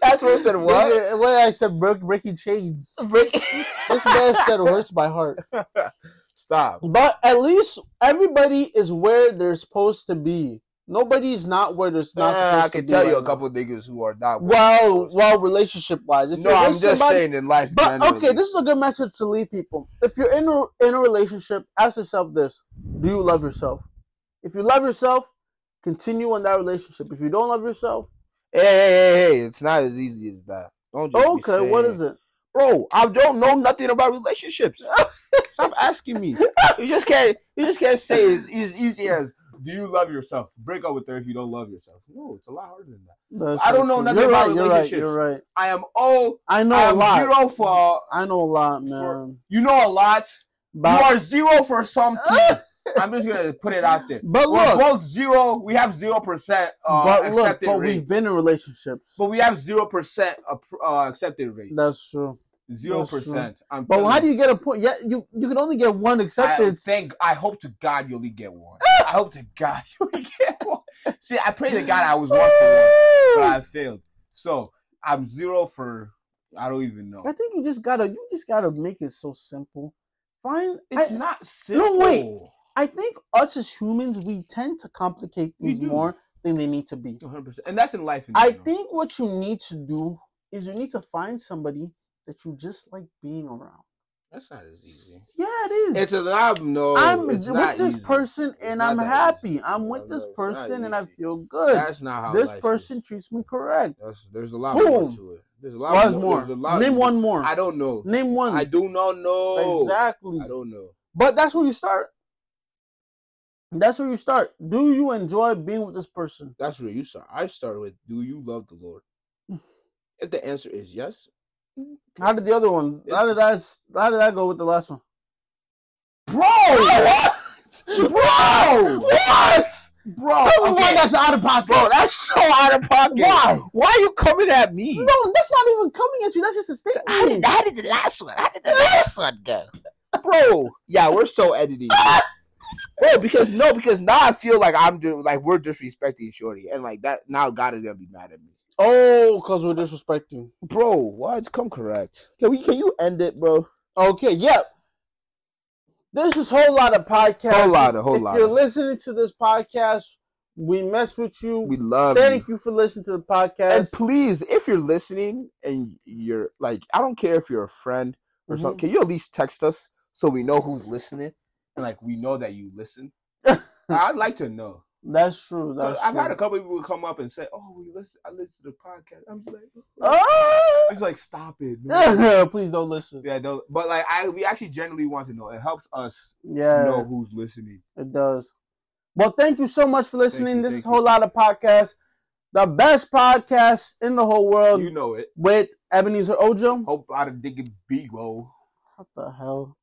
[SPEAKER 2] That's worse than what?
[SPEAKER 1] When I said break, breaking chains,
[SPEAKER 2] Break-
[SPEAKER 1] this man said hurts my heart.
[SPEAKER 2] Stop.
[SPEAKER 1] But at least everybody is where they're supposed to be. Nobody's not where they're not supposed
[SPEAKER 2] I can tell you
[SPEAKER 1] right
[SPEAKER 2] a couple niggas who are not.
[SPEAKER 1] now.
[SPEAKER 2] where they're
[SPEAKER 1] Well, well, relationship wise, if
[SPEAKER 2] no, I'm just
[SPEAKER 1] somebody-
[SPEAKER 2] saying in life.
[SPEAKER 1] But
[SPEAKER 2] generally.
[SPEAKER 1] okay, this is a good message to leave people. If you're in a in a relationship, ask yourself this: Do you love yourself? If you love yourself, continue in that relationship. If you don't love yourself,
[SPEAKER 2] Hey, hey, hey, hey, it's not as easy as that. Don't
[SPEAKER 1] okay, what is it?
[SPEAKER 2] bro? I don't know nothing about relationships. Stop asking me. You just can't. You just can't say it's as easy as. Do you love yourself? Break up with her if you don't love yourself. No, it's a lot harder than that.
[SPEAKER 1] That's
[SPEAKER 2] I don't know
[SPEAKER 1] true.
[SPEAKER 2] nothing
[SPEAKER 1] you're
[SPEAKER 2] about
[SPEAKER 1] right, you're right. You're right.
[SPEAKER 2] I am all.
[SPEAKER 1] I know
[SPEAKER 2] I
[SPEAKER 1] a lot.
[SPEAKER 2] zero for.
[SPEAKER 1] I know a lot,
[SPEAKER 2] for-
[SPEAKER 1] man.
[SPEAKER 2] You know a lot.
[SPEAKER 1] But,
[SPEAKER 2] you are zero for something. I'm just gonna put it out there.
[SPEAKER 1] but
[SPEAKER 2] We're
[SPEAKER 1] look,
[SPEAKER 2] both zero. We have zero percent uh,
[SPEAKER 1] but look,
[SPEAKER 2] accepted
[SPEAKER 1] but
[SPEAKER 2] rate.
[SPEAKER 1] we've been in relationships.
[SPEAKER 2] but we have zero percent uh, accepted rate.
[SPEAKER 1] That's true.
[SPEAKER 2] Zero
[SPEAKER 1] that's
[SPEAKER 2] percent.
[SPEAKER 1] But how do you get a point? Yeah, you you can only get one
[SPEAKER 2] I
[SPEAKER 1] acceptance.
[SPEAKER 2] thank. I hope to God you only get one. I hope to God you get one. See, I pray to God I was one for one, but I failed. So I'm zero for. I don't even know.
[SPEAKER 1] I think you just gotta you just gotta make it so simple. Fine.
[SPEAKER 2] It's
[SPEAKER 1] I,
[SPEAKER 2] not simple.
[SPEAKER 1] No, wait. I think us as humans we tend to complicate things more than they need to be.
[SPEAKER 2] 100%. And that's in life. In
[SPEAKER 1] I
[SPEAKER 2] general.
[SPEAKER 1] think what you need to do is you need to find somebody that you just like being around.
[SPEAKER 2] That's not as easy.
[SPEAKER 1] Yeah, it is.
[SPEAKER 2] It's a lot. No,
[SPEAKER 1] I'm with this
[SPEAKER 2] easy.
[SPEAKER 1] person and I'm happy.
[SPEAKER 2] easy.
[SPEAKER 1] I'm
[SPEAKER 2] No,
[SPEAKER 1] with this
[SPEAKER 2] no,
[SPEAKER 1] person and I feel good.
[SPEAKER 2] That's not how
[SPEAKER 1] This person
[SPEAKER 2] is.
[SPEAKER 1] treats me correct.
[SPEAKER 2] That's, there's a lot more to it. There's a lot
[SPEAKER 1] What's
[SPEAKER 2] more.
[SPEAKER 1] more?
[SPEAKER 2] A lot
[SPEAKER 1] Name
[SPEAKER 2] more.
[SPEAKER 1] one more.
[SPEAKER 2] I don't know.
[SPEAKER 1] Name one.
[SPEAKER 2] I do not know.
[SPEAKER 1] Exactly.
[SPEAKER 2] I don't know.
[SPEAKER 1] But that's where you start. That's where you start. Do you enjoy being with this person?
[SPEAKER 2] That's where you start. I start with, do you love the Lord? if the answer is yes,
[SPEAKER 1] How did the other one? How did that? How did that go with the last one?
[SPEAKER 2] Bro, what? Bro,
[SPEAKER 1] What?
[SPEAKER 2] bro,
[SPEAKER 1] Tell me
[SPEAKER 2] okay.
[SPEAKER 1] one that's out of pocket.
[SPEAKER 2] bro, that's so out of pocket.
[SPEAKER 1] Why?
[SPEAKER 2] Why are you coming at me?
[SPEAKER 1] No, that's not even coming at you. That's just a statement.
[SPEAKER 3] how did the last one? How did the last one go?
[SPEAKER 2] bro. Yeah, we're so editing. bro, because no, because now I feel like I'm doing like we're disrespecting Shorty, and like that now God is gonna be mad at me.
[SPEAKER 1] Oh, because we're disrespecting.
[SPEAKER 2] Bro, what? Come correct. Can we? Can you end it, bro?
[SPEAKER 1] Okay, yep. This is whole lot of podcast.
[SPEAKER 2] Whole lotta, whole
[SPEAKER 1] if
[SPEAKER 2] lotta.
[SPEAKER 1] you're listening to this podcast, we mess with you.
[SPEAKER 2] We love
[SPEAKER 1] Thank
[SPEAKER 2] you.
[SPEAKER 1] you for listening to the podcast.
[SPEAKER 2] And please, if you're listening and you're like, I don't care if you're a friend or
[SPEAKER 1] Mhm.
[SPEAKER 2] something, can you at least text us so we know who's listening and like we know that you listen? I'd like to know.
[SPEAKER 1] That's true. That's
[SPEAKER 2] I've
[SPEAKER 1] true.
[SPEAKER 2] had a couple people come up and say, "Oh, we listen. I listen to the podcast." I'm like,
[SPEAKER 1] Ah!
[SPEAKER 2] it's like, stop it. man."
[SPEAKER 1] Please don't listen.
[SPEAKER 2] yeah, no, but like, I we actually genuinely want to know. It helps us
[SPEAKER 1] Yeah,
[SPEAKER 2] know who's listening.
[SPEAKER 1] it does. Well, thank you so much for listening.
[SPEAKER 2] you,
[SPEAKER 1] this is a whole lot of podcast, the best podcast in the whole world
[SPEAKER 2] You know it.
[SPEAKER 1] with Ebenezer Ojo.
[SPEAKER 2] Hope out of digging Bigo.
[SPEAKER 1] What the hell?